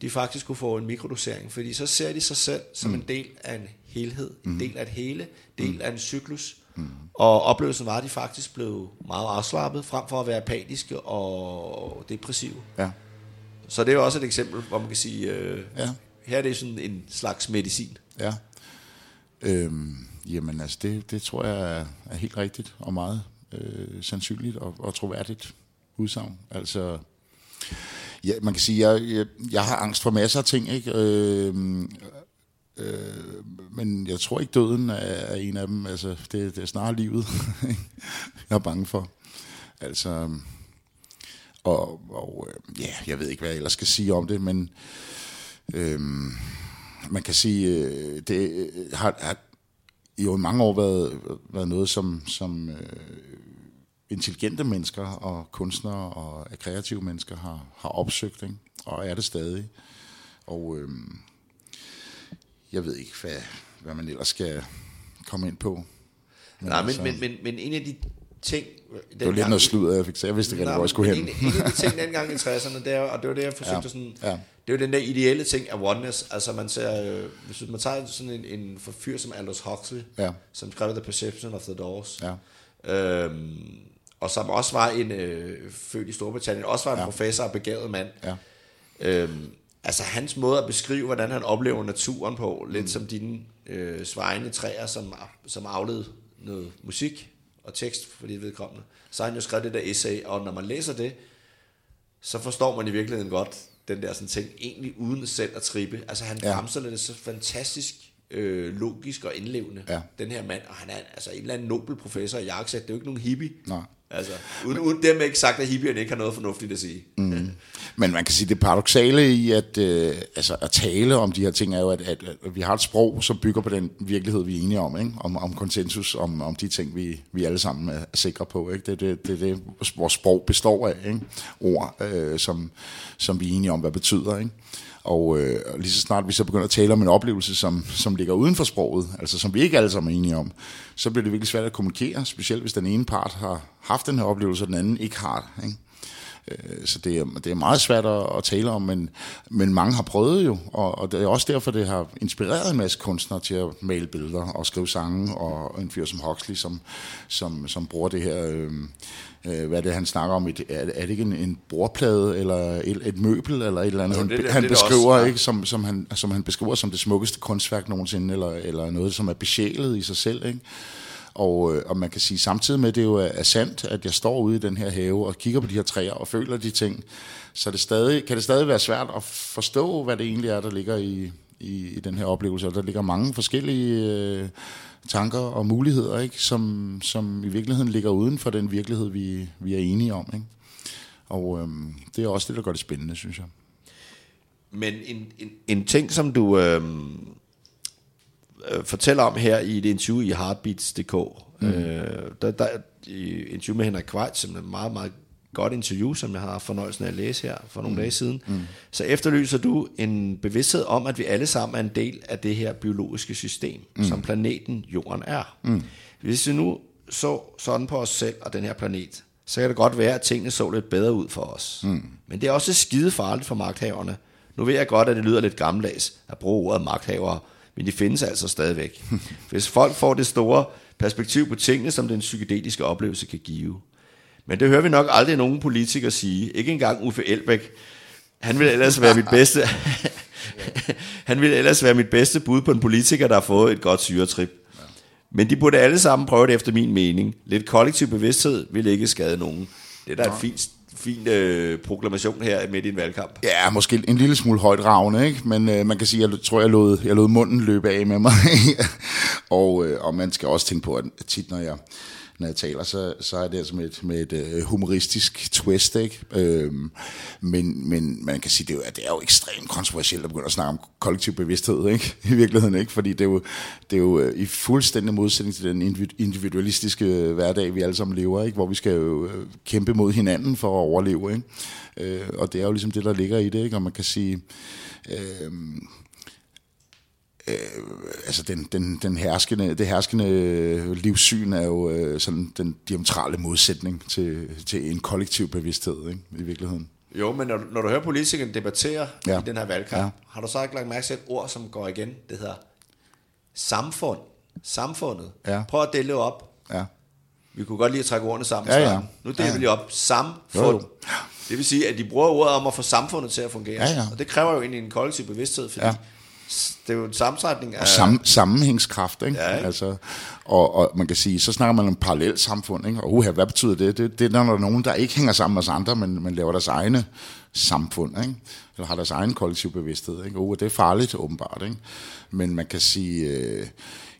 A: de faktisk kunne få en mikrodosering, fordi så ser de sig selv som mm. en del af en helhed, en del af et hele, del mm. af en cyklus. Mm. Og oplevelsen var, at de faktisk blev meget afslappet, frem for at være apatiske og depressive.
B: Ja.
A: Så det er jo også et eksempel, hvor man kan sige, øh,
B: Ja.
A: her er det sådan en slags medicin.
B: Ja. Øhm, jamen altså, det, det tror jeg er, er helt rigtigt og meget øh, sandsynligt og, og troværdigt udsagn. Altså, ja, man kan sige, jeg, jeg, jeg har angst for masser af ting, ikke? Øh, øh, men jeg tror ikke, døden er, er en af dem. Altså, det, det er snarere livet, jeg er bange for. Altså, og, og øh, ja, jeg ved ikke, hvad jeg ellers skal sige om det, men øh, man kan sige, øh, det øh, har, har jo i mange år været, været noget, som, som øh, intelligente mennesker og kunstnere og kreative mennesker har, har opsøgt, ikke? og er det stadig. Og Øh, jeg ved ikke, hvad, hvad man ellers skal komme ind på.
A: Nej, men,
B: altså-
A: men, men, men en af de ting...
B: Det var lidt noget sludder, jeg fik, så jeg vidste ikke, hvor jeg skulle hen.
A: En, en af de ting dengang i 60'erne, det er, og det var det, jeg forsøgte
B: Ja,
A: sådan...
B: ja.
A: Det er jo den der ideelle ting af oneness. Altså man ser... Øh, hvis man tager sådan en, en forfyr som Aldous Huxley,
B: Ja.
A: som skrev The Perception of the Doors,
B: Ja.
A: øhm, og som også var en øh, født i Storbritannien, også var en
B: ja.
A: professor og begavet mand.
B: Ja.
A: Øhm, altså hans måde at beskrive, hvordan han oplever naturen på, lidt mm. som dine øh, svejende træer, som, som afled noget musik og tekst for dit vedkommende. Så har han jo skrevet det der essay, og når man læser det, så forstår man i virkeligheden godt den der sådan ting, egentlig uden selv at trippe. Altså han
B: Ja.
A: fremstiller det så fantastisk øh, logisk og indlevende,
B: Ja.
A: den her mand, og han er altså en eller anden nobel professor i jakkesæt, det er jo ikke nogen hippie.
B: Nej.
A: Altså, uden, uden dem ikke sagt, at hippierne ikke har noget fornuftigt at sige. Mm.
B: Men man kan sige, det paradoxale i at, øh, altså at tale om de her ting, er jo, at, at, at vi har et sprog, som bygger på den virkelighed, vi er enige om, ikke? Om, om konsensus, om, om de ting, vi, vi alle sammen er sikre på. Ikke? Det er det, det, det, vores sprog består af, ikke? ord, øh, som, som vi er enige om, hvad betyder. Ikke? Og øh, lige så snart vi så begynder at tale om en oplevelse, som, som ligger uden for sproget, altså som vi ikke alle sammen er enige om, så bliver det virkelig svært at kommunikere, specielt hvis den ene part har haft den her oplevelse, og den anden ikke har det. Ikke? Øh, så det er, det er meget svært at, at tale om, men, men mange har prøvet jo, og, og det er også derfor, det har inspireret en masse kunstnere til at male billeder og skrive sange, og en fyr som Huxley, som, som, som bruger det her, øh, øh, hvad er det, han snakker om, et, er, er det ikke en, en bordplade, eller et, et møbel, eller et eller andet,
A: Jo,
B: han,
A: det er det-
B: han
A: det er det
B: beskriver,
A: også, ja.
B: ikke, som, som, han, som han beskriver som det smukkeste kunstværk nogensinde, eller, eller noget, som er besjælet i sig selv, ikke? Og, øh, og man kan sige samtidig med, at det jo er, er sandt, at jeg står ude i den her have og kigger på de her træer og føler de ting, så det stadig, kan det stadig være svært at forstå, hvad det egentlig er, der ligger i, i, i den her oplevelse. Og der ligger mange forskellige øh, tanker og muligheder, ikke? Som, som i virkeligheden ligger uden for den virkelighed, vi, vi er enige om. Ikke? Og øhm, det er også det, der gør det spændende, synes jeg.
A: Men en, en, en ting, som du øh, øh, fortæller om her i et interview i Heartbeats.dk, mm. øh, der, der i interview med Henrik Kvejt, som er et meget, meget godt interview, som jeg har fornøjelsen af at læse her for nogle mm. dage siden, mm. så efterlyser du en bevidsthed om, at vi alle sammen er en del af det her biologiske system, mm. som planeten Jorden er. Mm. Hvis vi nu så sådan på os selv og den her planet, så kan det godt være, at tingene så lidt bedre ud for os. Mm. Men det er også skide farligt for magthaverne. Nu ved jeg godt, at det lyder lidt gammeldags at bruge ordet magthavere, men de findes altså stadigvæk. Hvis folk får det store perspektiv på tingene, som den psykedeliske oplevelse kan give. Men det hører vi nok aldrig nogen politiker sige. Ikke engang Uffe Elbæk. Han vil ellers være mit bedste... han vil ellers være mit bedste bud på en politiker, der har fået et godt syretrip. Men de burde alle sammen prøve det efter min mening. Lidt kollektiv bevidsthed vil ikke skade nogen. Det er da en fin, fin øh, proklamation her midt i en valgkamp.
B: Ja, måske en lille smule højt ravne, ikke? men øh, man kan sige, jeg tror, jeg lod, jeg lod munden løbe af med mig. og, øh, og man skal også tænke på, at tit når jeg, når jeg taler, så, så er det altså med et, med et øh, humoristisk twist, ikke? Øhm, men, men man kan sige, det er, jo, det er jo ekstremt kontroversielt at begynde at snakke om kollektiv bevidsthed, ikke? I virkeligheden, ikke? Fordi det er jo, det er jo øh, i fuldstændig modsætning til den individualistiske hverdag, vi alle sammen lever, ikke? Hvor vi skal jo øh, kæmpe mod hinanden for at overleve, ikke? Øh, og det er jo ligesom det, der ligger i det, ikke? Og man kan sige... Øh, øh, altså den, den, den herskende, det herskende livssyn er jo øh, sådan den diametrale modsætning til, til en kollektiv bevidsthed ikke, i virkeligheden.
A: Jo, men når, når du hører politikerne debattere ja.
B: Ja.
A: i den her valgkamp,
B: Ja.
A: ja. har du så ikke lagt mærke til et ord, som går igen? Det hedder samfund. Samfundet.
B: Ja.
A: Prøv at dele op.
B: Ja.
A: Vi kunne godt lige at trække ordene sammen.
B: Ja, ja.
A: Nu deler
B: Ja.
A: vi lige op. Samfund.
B: Jo, jo.
A: Det vil sige, at de bruger ordet om at få samfundet til at fungere.
B: Ja, ja.
A: Og det kræver jo egentlig en kollektiv bevidsthed, fordi
B: Ja.
A: Det er jo en sammensætning af...
B: Og sam, sammenhængskraft, ikke?
A: Ja, ikke?
B: Altså, og, og man kan sige, så snakker man om parallelt samfund, ikke? Og uha, hvad betyder det? det? Det er, når der er nogen, der ikke hænger sammen med os andre, men, men laver deres egne samfund, ikke? Eller har deres egen kollektiv bevidsthed, ikke? Uh, det er farligt, åbenbart, ikke? Men man kan sige, øh,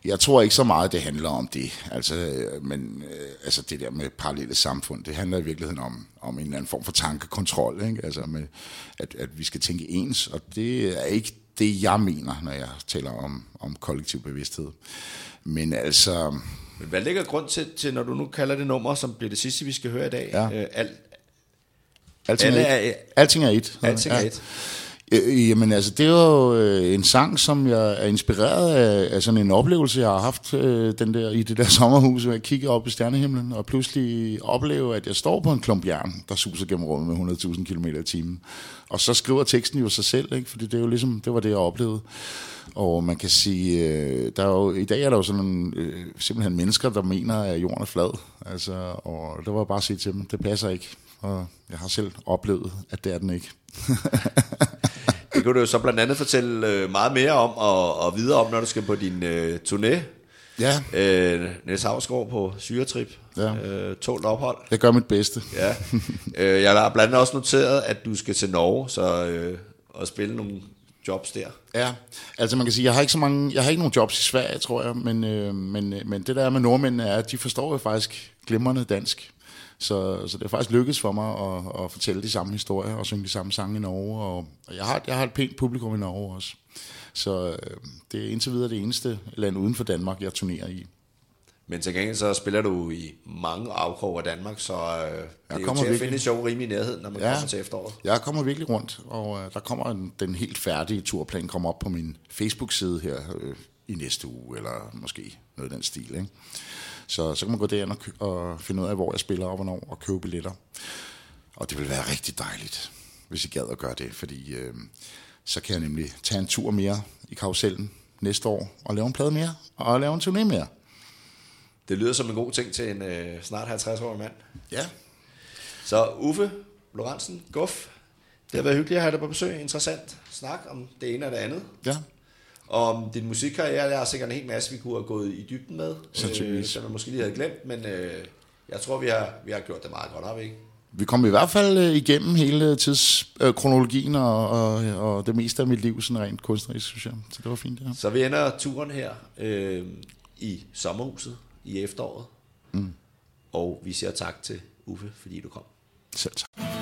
B: jeg tror ikke så meget, det handler om det. Altså, øh, men øh, altså det der med parallelle samfund, det handler i virkeligheden om, om en eller anden form for tankekontrol, ikke? Altså med, at, at vi skal tænke ens, og det er ikke det, jeg mener, når jeg taler om, om kollektiv bevidsthed. Men altså,
A: Men hvad ligger grund til, til, når du nu kalder det nummer, som bliver det sidste, vi skal høre i dag?
B: Ja.
A: Øh, alt,
B: alting, er- et. alting er et.
A: alting er et.
B: Øh, øh, Jamen altså, det er jo øh, en sang, som jeg er inspireret af, af sådan en oplevelse, jeg har haft øh, den der, i det der sommerhus, hvor jeg kigger op i stjernehimlen, og pludselig oplever, at jeg står på en klump jern, der suser gennem rummet med 100.000 km i timen. Og så skriver teksten jo sig selv, ikke? fordi det er jo ligesom, det var det, jeg oplevede. Og man kan sige, øh, der er jo, i dag er der jo sådan nogle, øh, simpelthen mennesker, der mener, at jorden er flad. Altså, og det var bare at sige til dem, det passer ikke. Og jeg har selv oplevet, at det er den ikke.
A: Det kan du jo så blandt andet fortælle øh, meget mere om, og, og videre om, når du skal på din øh, turné.
B: Ja,
A: Øh, Niels Havsgaard på syretrip.
B: Ja.
A: Øh, tålt ophold.
B: jeg gør mit bedste.
A: Ja. øh, jeg har blandt andet også noteret, at du skal til Norge så, øh, og spille nogle jobs der.
B: Ja, altså man kan sige, jeg har ikke så mange, jeg har ikke nogen jobs i Sverige, tror jeg, men, øh, men, øh, men det der er med nordmændene er, at de forstår jo faktisk glimrende dansk. Så, så det er faktisk lykkedes for mig at, at fortælle de samme historier og synge de samme sange i Norge. Og, og jeg, har, jeg har et pænt publikum i Norge også. Så øh, det er indtil videre det eneste land uden for Danmark, jeg turnerer i.
A: Men til gengæld så spiller du i mange afkrog af Danmark, så øh, det er jo
B: kommer
A: til at finde show rimelig i nærheden, når man ja.
B: Ja.
A: kommer til efteråret.
B: Jeg kommer virkelig rundt, og øh, der kommer en, den helt færdige turplan kommer op på min Facebook-side her øh, i næste uge, eller måske noget i den stil. Ikke? Så, så kan man gå derind og, og finde ud af, hvor jeg spiller og hvornår, og købe billetter. Og det vil være rigtig dejligt, hvis I gad at gøre det, fordi øh, så kan jeg nemlig tage en tur mere i karusellen næste år, og lave en plade mere, og lave en turné mere.
A: Det lyder som en god ting til en øh, snart 50-årig mand.
B: Ja.
A: Så Uffe Lorentzen, Guff, det har været hyggeligt at have dig på besøg. Interessant snak om det ene og det andet.
B: Ja,
A: om din musikkarriere, der er sikkert en hel masse, vi kunne have gået i dybden med, øh, som jeg måske lige havde glemt, men øh, jeg tror, vi har, vi har gjort det meget godt, har vi ikke?
B: Vi kom i hvert fald øh, igennem hele tidskronologien og, og, og det meste af mit liv, sådan rent kunstnerisk, synes jeg. Så det var fint, ja.
A: Så vi ender turen her øh, i sommerhuset i efteråret, mm. og vi siger tak til Uffe, fordi du kom.
B: Selv tak.